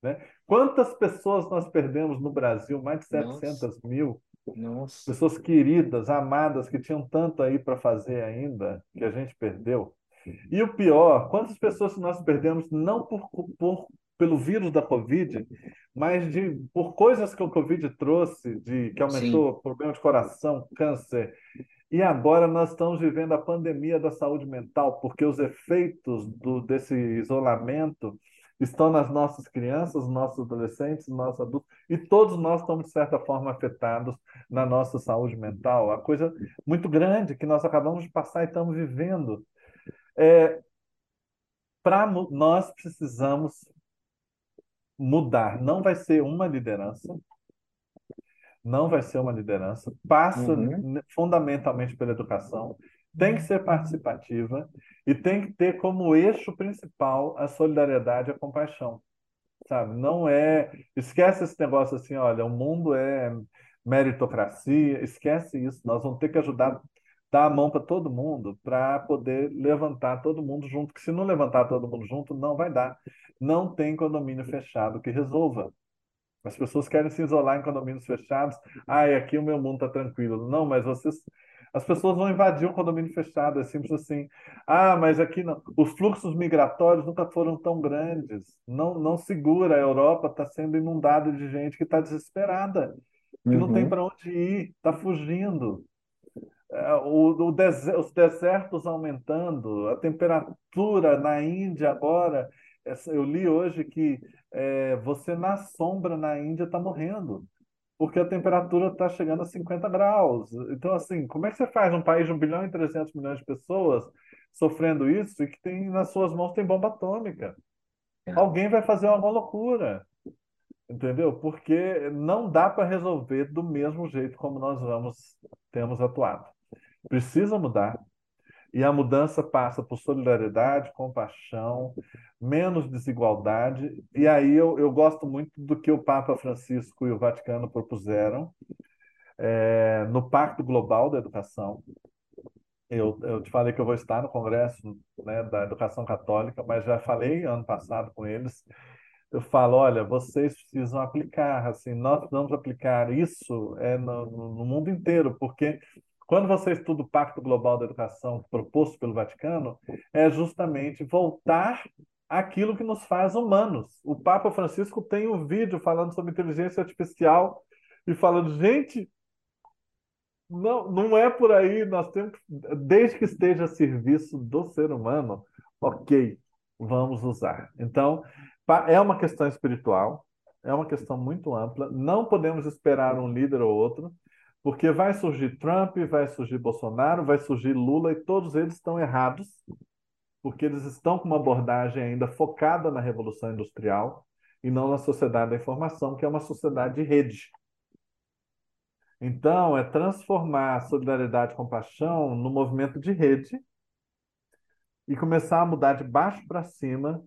Né? Quantas pessoas nós perdemos no Brasil? Mais de 700 Nossa. mil. Nossa. Pessoas queridas, amadas, que tinham tanto aí para fazer ainda, que a gente perdeu. E o pior, quantas pessoas nós perdemos não por, por pelo vírus da Covid, mas de, por coisas que o Covid trouxe, de, que aumentou o problema de coração, câncer, e agora nós estamos vivendo a pandemia da saúde mental, porque os efeitos do, desse isolamento estão nas nossas crianças, nossos adolescentes, nossos adultos, e todos nós estamos, de certa forma, afetados na nossa saúde mental. A coisa muito grande que nós acabamos de passar e estamos vivendo. É, Para nós precisamos mudar. Não vai ser uma liderança, não vai ser uma liderança, passa uhum. fundamentalmente pela educação, tem que ser participativa e tem que ter como eixo principal a solidariedade e a compaixão. Sabe? Não é. Esquece esse negócio assim, olha, o mundo é meritocracia, esquece isso. Nós vamos ter que ajudar, dar a mão para todo mundo para poder levantar todo mundo junto, que se não levantar todo mundo junto, não vai dar. Não tem condomínio fechado que resolva. As pessoas querem se isolar em condomínios fechados. Ah, aqui o meu mundo está tranquilo. Não, mas vocês. As pessoas vão invadir um condomínio fechado, é simples assim. Ah, mas aqui não. Os fluxos migratórios nunca foram tão grandes. Não, não segura. A Europa está sendo inundada de gente que está desesperada, que uhum. não tem uhum. para onde ir, está fugindo. É, o, o os desertos aumentando, a temperatura na Índia agora. Eu li hoje que é, você na sombra na Índia está morrendo, porque a temperatura está chegando a 50 graus. Então, assim, como é que você faz um país de 1 bilhão e 300 milhões de pessoas sofrendo isso e que tem nas suas mãos tem bomba atômica? É. Alguém vai fazer alguma loucura, entendeu? Porque não dá para resolver do mesmo jeito como nós vamos temos atuado. Precisa mudar, e a mudança passa por solidariedade, compaixão, menos desigualdade. E aí eu, eu gosto muito do que o Papa Francisco e o Vaticano propuseram é, no Pacto Global da Educação. Eu, eu te falei que eu vou estar no Congresso né, da Educação Católica, mas já falei ano passado com eles. Eu falo, olha, vocês precisam aplicar, assim, nós precisamos aplicar isso é, no, no mundo inteiro, porque quando você estuda o Pacto Global da Educação proposto pelo Vaticano, é justamente voltar àquilo que nos faz humanos. O Papa Francisco tem um vídeo falando sobre inteligência artificial e falando, gente, não, não é por aí, nós temos desde que esteja a serviço do ser humano, ok, vamos usar. Então, é uma questão espiritual, é uma questão muito ampla. Não podemos esperar um líder ou outro, porque vai surgir Trump, vai surgir Bolsonaro, vai surgir Lula, e todos eles estão errados, porque eles estão com uma abordagem ainda focada na Revolução Industrial e não na sociedade da informação, que é uma sociedade de rede. Então, é transformar a solidariedade e compaixão no movimento de rede e começar a mudar de baixo para cima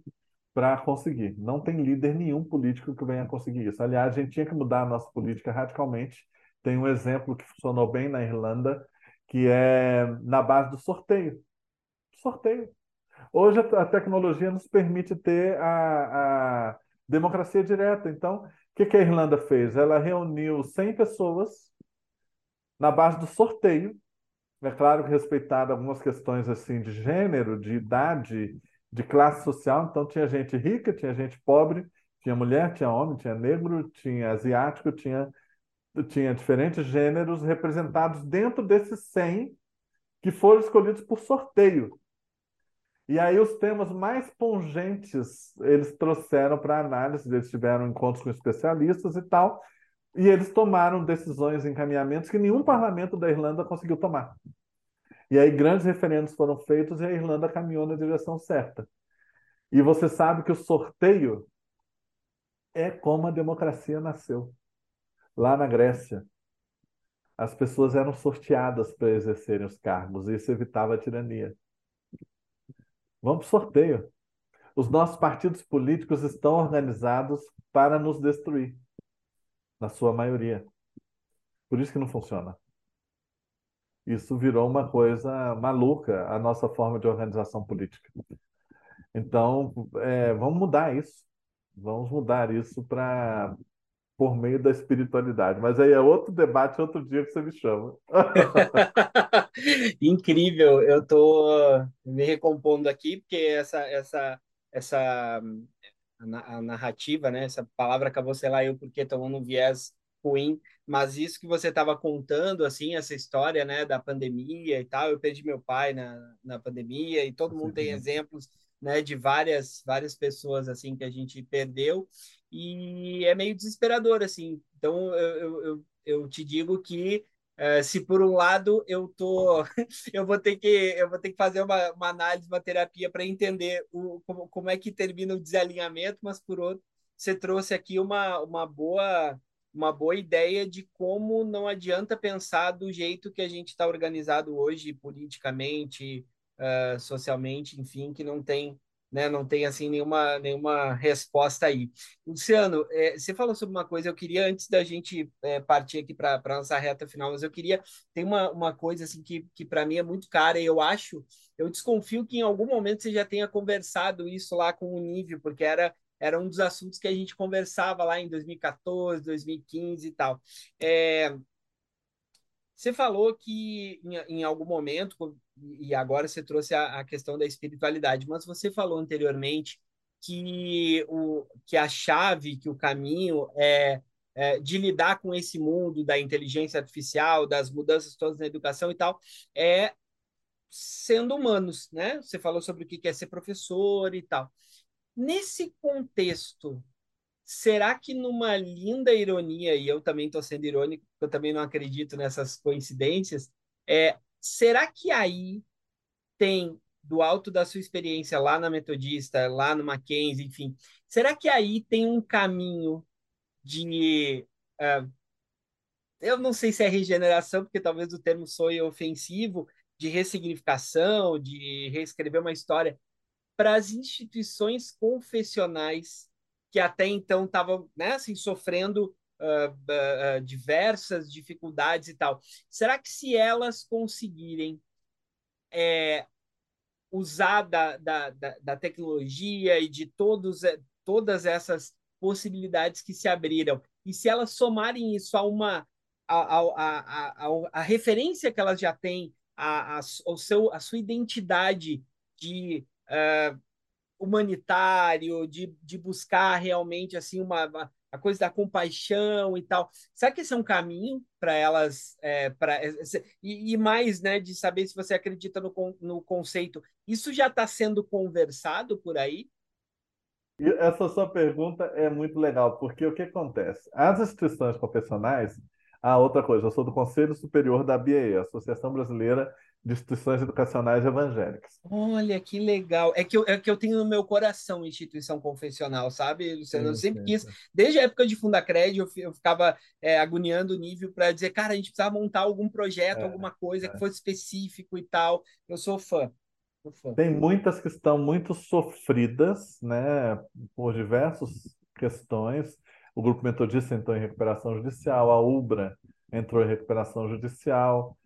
para conseguir. Não tem líder nenhum político que venha conseguir isso. Aliás, a gente tinha que mudar a nossa política radicalmente. Tem um exemplo que funcionou bem na Irlanda, que é na base do sorteio. Sorteio. Hoje a tecnologia nos permite ter a, a democracia direta. Então, o que, que a Irlanda fez? Ela reuniu 100 pessoas na base do sorteio. É claro que respeitado algumas questões assim de gênero, de idade, de classe social. Então tinha gente rica, tinha gente pobre, tinha mulher, tinha homem, tinha negro, tinha asiático, tinha tinha diferentes gêneros representados dentro desses 100 que foram escolhidos por sorteio. E aí os temas mais pungentes eles trouxeram para análise, eles tiveram encontros com especialistas e tal, e eles tomaram decisões, encaminhamentos que nenhum parlamento da Irlanda conseguiu tomar. E aí grandes referendos foram feitos e a Irlanda caminhou na direção certa. E você sabe que o sorteio é como a democracia nasceu. Lá na Grécia, as pessoas eram sorteadas para exercerem os cargos, e isso evitava a tirania. Vamos para o sorteio. Os nossos partidos políticos estão organizados para nos destruir na sua maioria. Por isso que não funciona. Isso virou uma coisa maluca, a nossa forma de organização política. Então, é, vamos mudar isso. Vamos mudar isso para por meio da espiritualidade. Mas aí é outro debate, outro dia que você me chama. <laughs> Incrível, eu estou me recompondo aqui, porque essa, essa, essa a, narrativa, né? Essa palavra acabou, sei lá, eu porque tomando um viés ruim, mas isso que você estava contando, assim, essa história, né, da pandemia e tal, eu perdi meu pai na, na pandemia e todo mundo tem exemplos, né, de várias várias pessoas, assim, que a gente perdeu e é meio desesperador, assim. Então, eu, eu, eu te digo que Uh, se por um lado eu tô <laughs> eu vou ter que eu vou ter que fazer uma, uma análise uma terapia para entender o, como, como é que termina o desalinhamento mas por outro você trouxe aqui uma, uma boa uma boa ideia de como não adianta pensar do jeito que a gente está organizado hoje politicamente uh, socialmente enfim que não tem né? Não tem assim nenhuma nenhuma resposta aí. Luciano, é, você falou sobre uma coisa. Eu queria antes da gente é, partir aqui para nossa reta final, mas eu queria tem uma, uma coisa assim que que para mim é muito cara. E eu acho, eu desconfio que em algum momento você já tenha conversado isso lá com o Nível, porque era era um dos assuntos que a gente conversava lá em 2014, 2015 e tal. É, você falou que em, em, algum momento, e agora você trouxe a, a, questão da espiritualidade, mas você falou anteriormente que, o, que a chave, que o caminho é, é de lidar com esse mundo da inteligência artificial, das mudanças todas na educação e tal, é sendo humanos, né? Você falou sobre o que é ser professor e tal. Nesse contexto, será que numa linda ironia, e eu também estou sendo irônico, eu também não acredito nessas coincidências, é, será que aí tem, do alto da sua experiência lá na Metodista, lá no Mackenzie, enfim, será que aí tem um caminho de. Uh, eu não sei se é regeneração, porque talvez o termo soe ofensivo, de ressignificação, de reescrever uma história para as instituições confessionais que até então estavam né, assim, sofrendo uh, uh, diversas dificuldades e tal. Será que se elas conseguirem é, usar da, da, da, tecnologia e de todos, todas essas possibilidades que se abriram, e se elas somarem isso a uma a, a, a, a, referência que elas já têm, a, ao seu, a sua identidade de uh, humanitário, de, de buscar realmente assim uma a coisa da compaixão e tal. Será que esse é um caminho para elas, é, para e, e, mais, né, de saber se você acredita no, no conceito? Isso já está sendo conversado por aí? Essa sua pergunta é muito legal, porque o que acontece? As instituições profissionais, ah, outra coisa, eu sou do Conselho Superior da BIE, Associação Brasileira de instituições educacionais evangélicas. Olha, que legal. É que eu, é que eu tenho no meu coração instituição confessional, sabe, Luciano? Eu sempre quis, desde a época de Fundacred, eu, eu ficava é, agoniando o nível para dizer, cara, a gente precisa montar algum projeto, é, alguma coisa é. que fosse específico e tal. Eu sou fã. Sou fã. Tem muitas que estão muito sofridas, né, por diversas questões. O grupo metodista entrou em recuperação judicial, a UBRA entrou em recuperação judicial.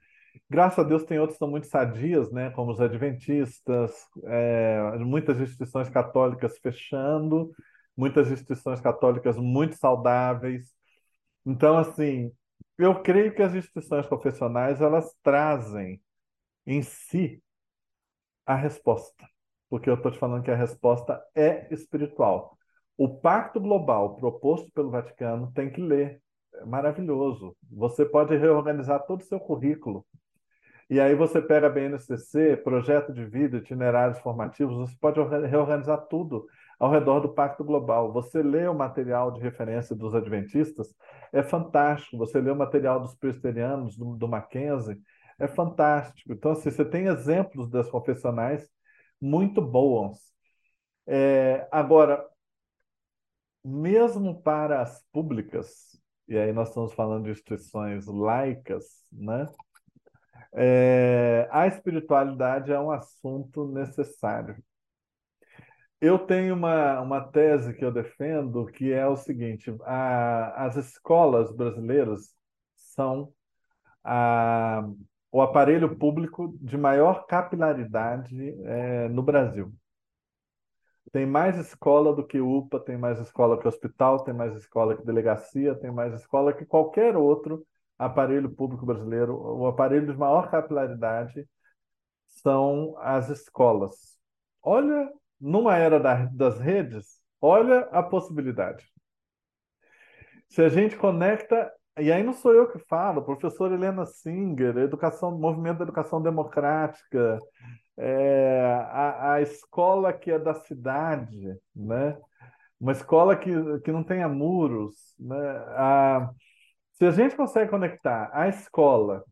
Graças a Deus tem outros que são muito sadias, né, como os adventistas, é, muitas instituições católicas fechando, muitas instituições católicas muito saudáveis. Então, assim, eu creio que as instituições profissionais elas trazem em si a resposta, porque eu estou te falando que a resposta é espiritual. O Pacto Global proposto pelo Vaticano tem que ler. Maravilhoso. Você pode reorganizar todo o seu currículo e aí você pega a BNCC, projeto de vida, itinerários formativos, você pode reorganizar tudo ao redor do Pacto Global. Você lê o material de referência dos adventistas, é fantástico. Você lê o material dos presbiterianos, do, do Mackenzie, é fantástico. Então, assim, você tem exemplos das confessionais muito bons. É, agora, mesmo para as públicas, e aí nós estamos falando de instituições laicas, né? É, a espiritualidade é um assunto necessário. Eu tenho uma, uma tese que eu defendo que é o seguinte: a, as escolas brasileiras são a, o aparelho público de maior capilaridade é, no Brasil. Tem mais escola do que UPA, tem mais escola que hospital, tem mais escola que delegacia, tem mais escola que qualquer outro aparelho público brasileiro, o aparelho de maior capilaridade são as escolas. Olha, numa era das redes, olha a possibilidade. Se a gente conecta, e aí não sou eu que falo, professor Helena Singer, educação, movimento da educação democrática, é, a, a escola que é da cidade, né? uma escola que, que não tenha muros, né? a, se a gente consegue conectar a escola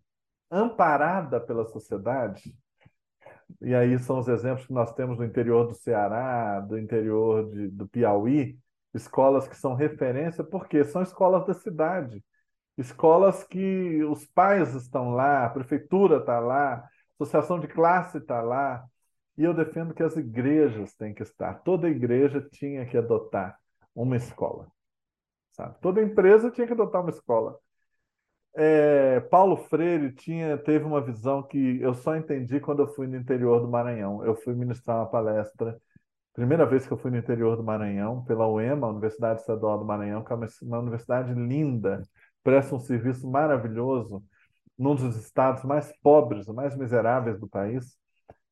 amparada pela sociedade, e aí são os exemplos que nós temos do interior do Ceará, do interior de, do Piauí, escolas que são referência, porque são escolas da cidade, escolas que os pais estão lá, a prefeitura está lá, associação de classe está lá, e eu defendo que as igrejas têm que estar. Toda igreja tinha que adotar uma escola. Sabe? Toda empresa tinha que adotar uma escola. É, Paulo Freire tinha, teve uma visão que eu só entendi quando eu fui no interior do Maranhão. Eu fui ministrar uma palestra, primeira vez que eu fui no interior do Maranhão, pela UEMA, Universidade Estadual do Maranhão, que é uma, uma universidade linda, presta um serviço maravilhoso num dos estados mais pobres, mais miseráveis do país.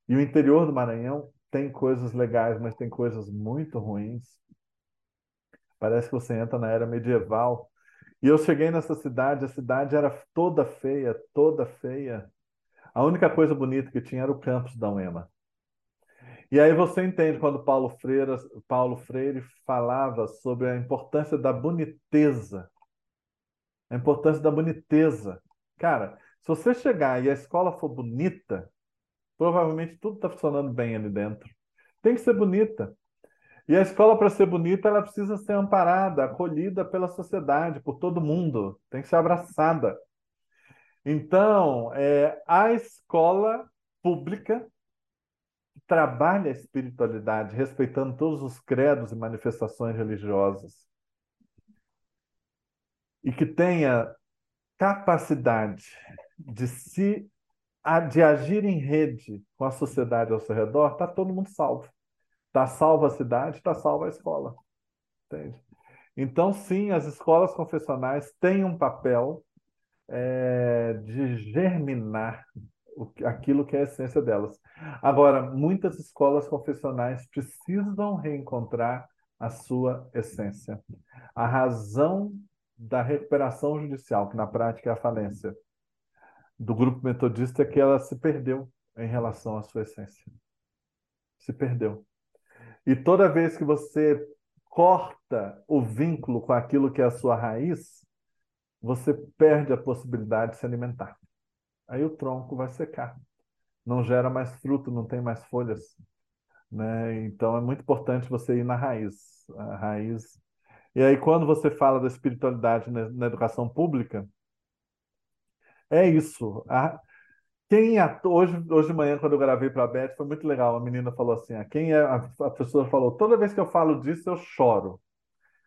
E o interior do Maranhão tem coisas legais, mas tem coisas muito ruins. Parece que você entra na era medieval. E eu cheguei nessa cidade, a cidade era toda feia, toda feia. A única coisa bonita que tinha era o campus da UEMA. E aí você entende quando Paulo Freire, Paulo Freire falava sobre a importância da boniteza. A importância da boniteza. Cara, se você chegar e a escola for bonita, provavelmente tudo está funcionando bem ali dentro. Tem que ser bonita. E a escola, para ser bonita, ela precisa ser amparada, acolhida pela sociedade, por todo mundo. Tem que ser abraçada. Então, é, a escola pública trabalha a espiritualidade, respeitando todos os credos e manifestações religiosas, e que tenha capacidade de se de agir em rede com a sociedade ao seu redor, está todo mundo salvo. Está salva a cidade, está salva a escola. Entende? Então, sim, as escolas confessionais têm um papel é, de germinar o, aquilo que é a essência delas. Agora, muitas escolas confessionais precisam reencontrar a sua essência. A razão da recuperação judicial, que na prática é a falência, do grupo metodista é que ela se perdeu em relação à sua essência. Se perdeu. E toda vez que você corta o vínculo com aquilo que é a sua raiz, você perde a possibilidade de se alimentar. Aí o tronco vai secar. Não gera mais fruto, não tem mais folhas. Né? Então é muito importante você ir na raiz. A raiz. E aí, quando você fala da espiritualidade na educação pública, é isso. A, quem é, hoje, hoje de manhã, quando eu gravei para a Beth, foi muito legal. A menina falou assim: a, quem é, a, pessoa falou, toda vez que eu falo disso, eu choro.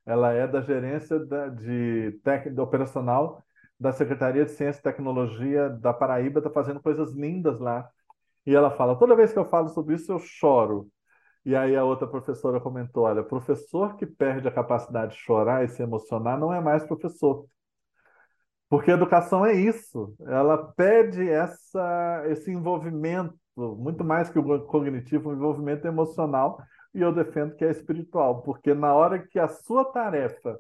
Ela é da gerência da, de técnica operacional da Secretaria de Ciência e Tecnologia da Paraíba, está fazendo coisas lindas lá. E ela fala: toda vez que eu falo sobre isso, eu choro. E aí a outra professora comentou: olha, professor que perde a capacidade de chorar e se emocionar não é mais professor. Porque a educação é isso, ela pede essa, esse envolvimento, muito mais que o cognitivo, um envolvimento emocional, e eu defendo que é espiritual, porque na hora que a sua tarefa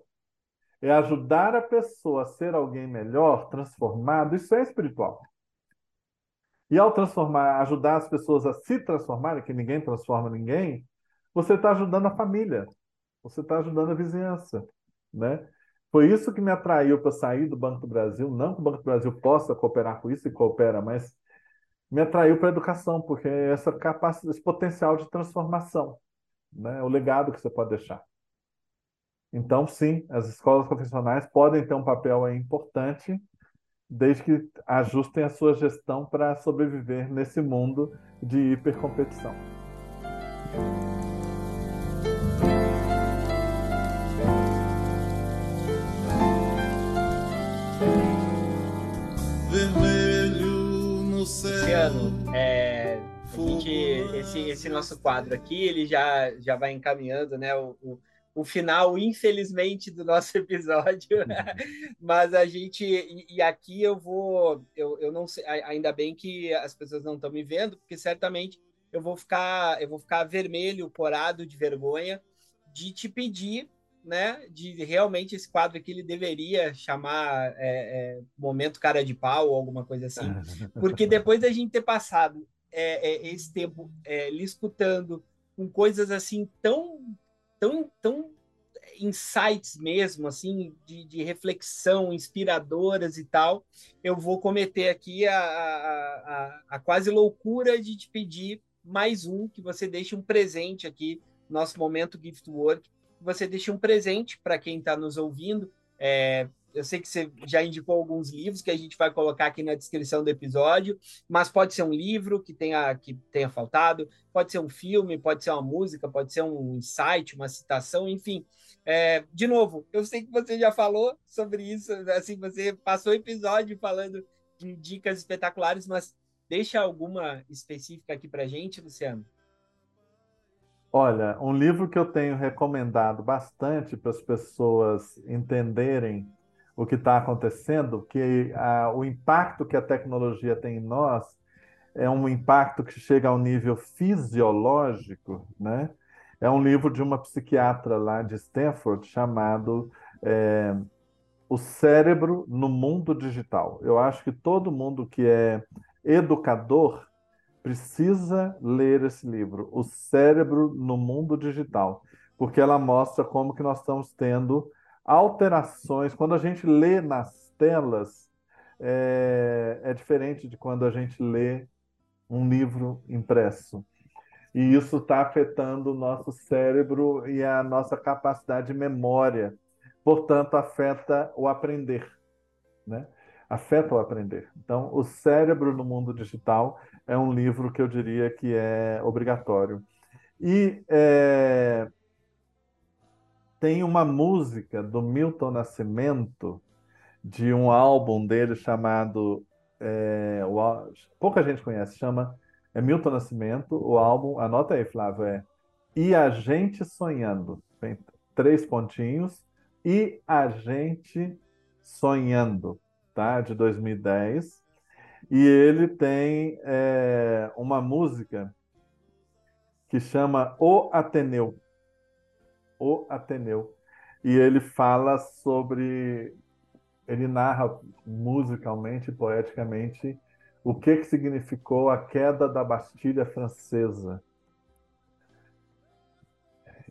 é ajudar a pessoa a ser alguém melhor, transformado, isso é espiritual. E ao transformar, ajudar as pessoas a se transformarem, que ninguém transforma ninguém, você está ajudando a família, você está ajudando a vizinhança, né? Foi isso que me atraiu para sair do Banco do Brasil. Não que o Banco do Brasil possa cooperar com isso e coopera, mas me atraiu para a educação, porque essa capacidade, esse potencial de transformação, né? o legado que você pode deixar. Então, sim, as escolas profissionais podem ter um papel importante, desde que ajustem a sua gestão para sobreviver nesse mundo de hipercompetição. Luciano, é, gente, esse, esse nosso quadro aqui, ele já, já vai encaminhando, né? O, o, o final, infelizmente, do nosso <laughs> episódio. Uhum. Mas a gente. E, e, aqui eu vou. Eu, eu não sei. Ainda bem que as pessoas não estão me vendo, porque certamente eu vou ficar, eu vou ficar vermelho, porado de vergonha de te pedir né, de realmente esse quadro aqui ele deveria chamar é, é, momento cara de pau ou alguma coisa assim, <laughs> porque depois da gente ter passado é, é esse tempo é, lhe escutando com coisas assim tão tão tão insights mesmo assim de, de reflexão inspiradoras e tal, eu vou cometer aqui a, a, a, quase loucura de te pedir mais um que você deixe um presente aqui nosso momento gift work você deixe um presente para quem está nos ouvindo. É, eu sei que você já indicou alguns livros que a gente vai colocar aqui na descrição do episódio, mas pode ser um livro que tenha, que tenha faltado, pode ser um filme, pode ser uma música, pode ser um insight, uma citação, enfim. É, de novo, eu sei que você já falou sobre isso, assim, você passou o episódio falando de dicas espetaculares, mas deixa alguma específica aqui para gente, Luciano. Olha, um livro que eu tenho recomendado bastante para as pessoas entenderem o que está acontecendo, que a, o impacto que a tecnologia tem em nós é um impacto que chega ao nível fisiológico, né? É um livro de uma psiquiatra lá de Stanford chamado é, O Cérebro no Mundo Digital. Eu acho que todo mundo que é educador precisa ler esse livro, O Cérebro no Mundo Digital, porque ela mostra como que nós estamos tendo alterações. Quando a gente lê nas telas, é, é diferente de quando a gente lê um livro impresso. E isso está afetando o nosso cérebro e a nossa capacidade de memória. Portanto, afeta o aprender. Né? Afeta o aprender. Então, o cérebro no mundo digital é um livro que eu diria que é obrigatório. E é, tem uma música do Milton Nascimento, de um álbum dele chamado. É, o, pouca gente conhece, chama é Milton Nascimento, o álbum, anota aí, Flávio, é E a Gente Sonhando. Tem três pontinhos. E a Gente Sonhando, tá? De 2010. E ele tem é, uma música que chama O Ateneu. O Ateneu. e ele fala sobre. Ele narra musicalmente, poeticamente, o que, que significou a queda da Bastilha Francesa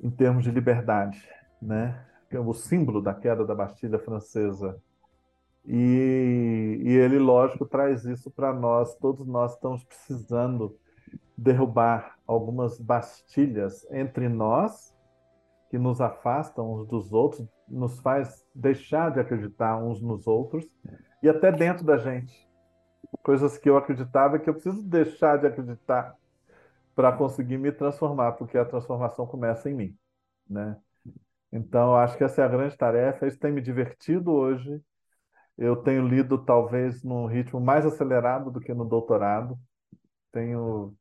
em termos de liberdade, né? É o símbolo da queda da Bastilha Francesa. E, e ele, lógico, traz isso para nós. Todos nós estamos precisando derrubar algumas bastilhas entre nós que nos afastam uns dos outros, nos faz deixar de acreditar uns nos outros e até dentro da gente. Coisas que eu acreditava que eu preciso deixar de acreditar para conseguir me transformar, porque a transformação começa em mim, né? Então, acho que essa é a grande tarefa. Isso tem me divertido hoje. Eu tenho lido talvez num ritmo mais acelerado do que no doutorado. Tenho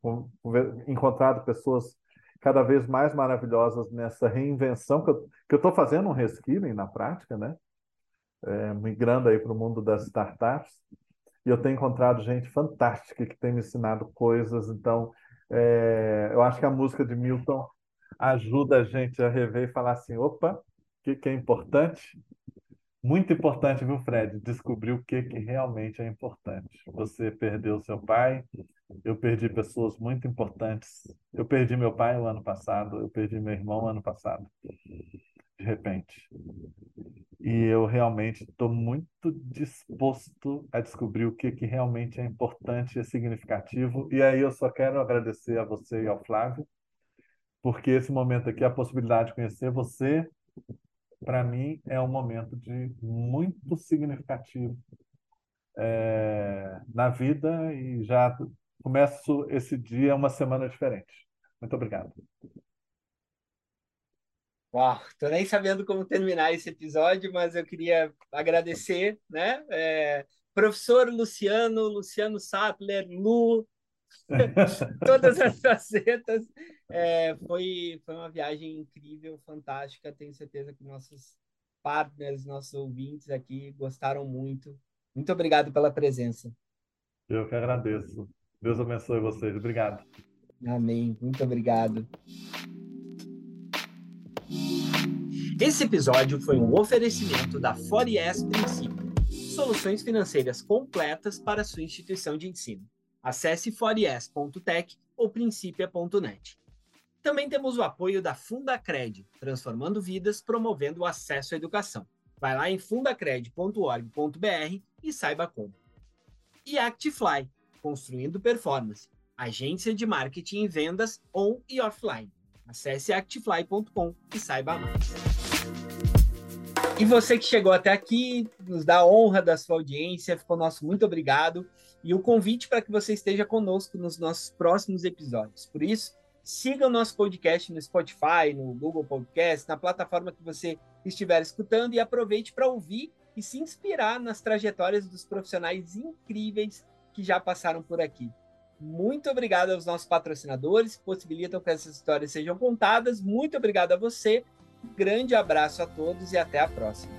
encontrado pessoas cada vez mais maravilhosas nessa reinvenção que eu estou fazendo um reskilling na prática, né? É, migrando aí para o mundo das startups. E eu tenho encontrado gente fantástica que tem me ensinado coisas. Então, é, eu acho que a música de Milton ajuda a gente a rever e falar assim: opa, o que, que é importante? Muito importante, viu, Fred? Descobrir o que, que realmente é importante. Você perdeu seu pai, eu perdi pessoas muito importantes. Eu perdi meu pai o ano passado, eu perdi meu irmão o ano passado, de repente. E eu realmente estou muito disposto a descobrir o que, que realmente é importante e significativo. E aí eu só quero agradecer a você e ao Flávio, porque esse momento aqui, a possibilidade de conhecer você, para mim, é um momento de muito significativo é, na vida e já começo esse dia uma semana diferente. Muito obrigado. Uau, tô nem sabendo como terminar esse episódio, mas eu queria agradecer, né? É, professor Luciano, Luciano Sattler, Lu, <laughs> todas as facetas. É, foi, foi uma viagem incrível, fantástica. Tenho certeza que nossos partners, nossos ouvintes aqui gostaram muito. Muito obrigado pela presença. Eu que agradeço. Deus abençoe vocês. Obrigado. Amém. Muito obrigado. Esse episódio foi um oferecimento da Fories Princípio, soluções financeiras completas para sua instituição de ensino. Acesse fories.tech ou principia.net. Também temos o apoio da Fundacred, transformando vidas, promovendo o acesso à educação. Vai lá em fundacred.org.br e saiba como. E Actifly, construindo performance, agência de marketing e vendas on e offline. Acesse actifly.com e saiba mais. E você que chegou até aqui, nos dá honra da sua audiência, ficou nosso muito obrigado. E o convite para que você esteja conosco nos nossos próximos episódios. Por isso, siga o nosso podcast no Spotify, no Google Podcast, na plataforma que você estiver escutando e aproveite para ouvir e se inspirar nas trajetórias dos profissionais incríveis que já passaram por aqui. Muito obrigado aos nossos patrocinadores que possibilitam que essas histórias sejam contadas. Muito obrigado a você. Grande abraço a todos e até a próxima.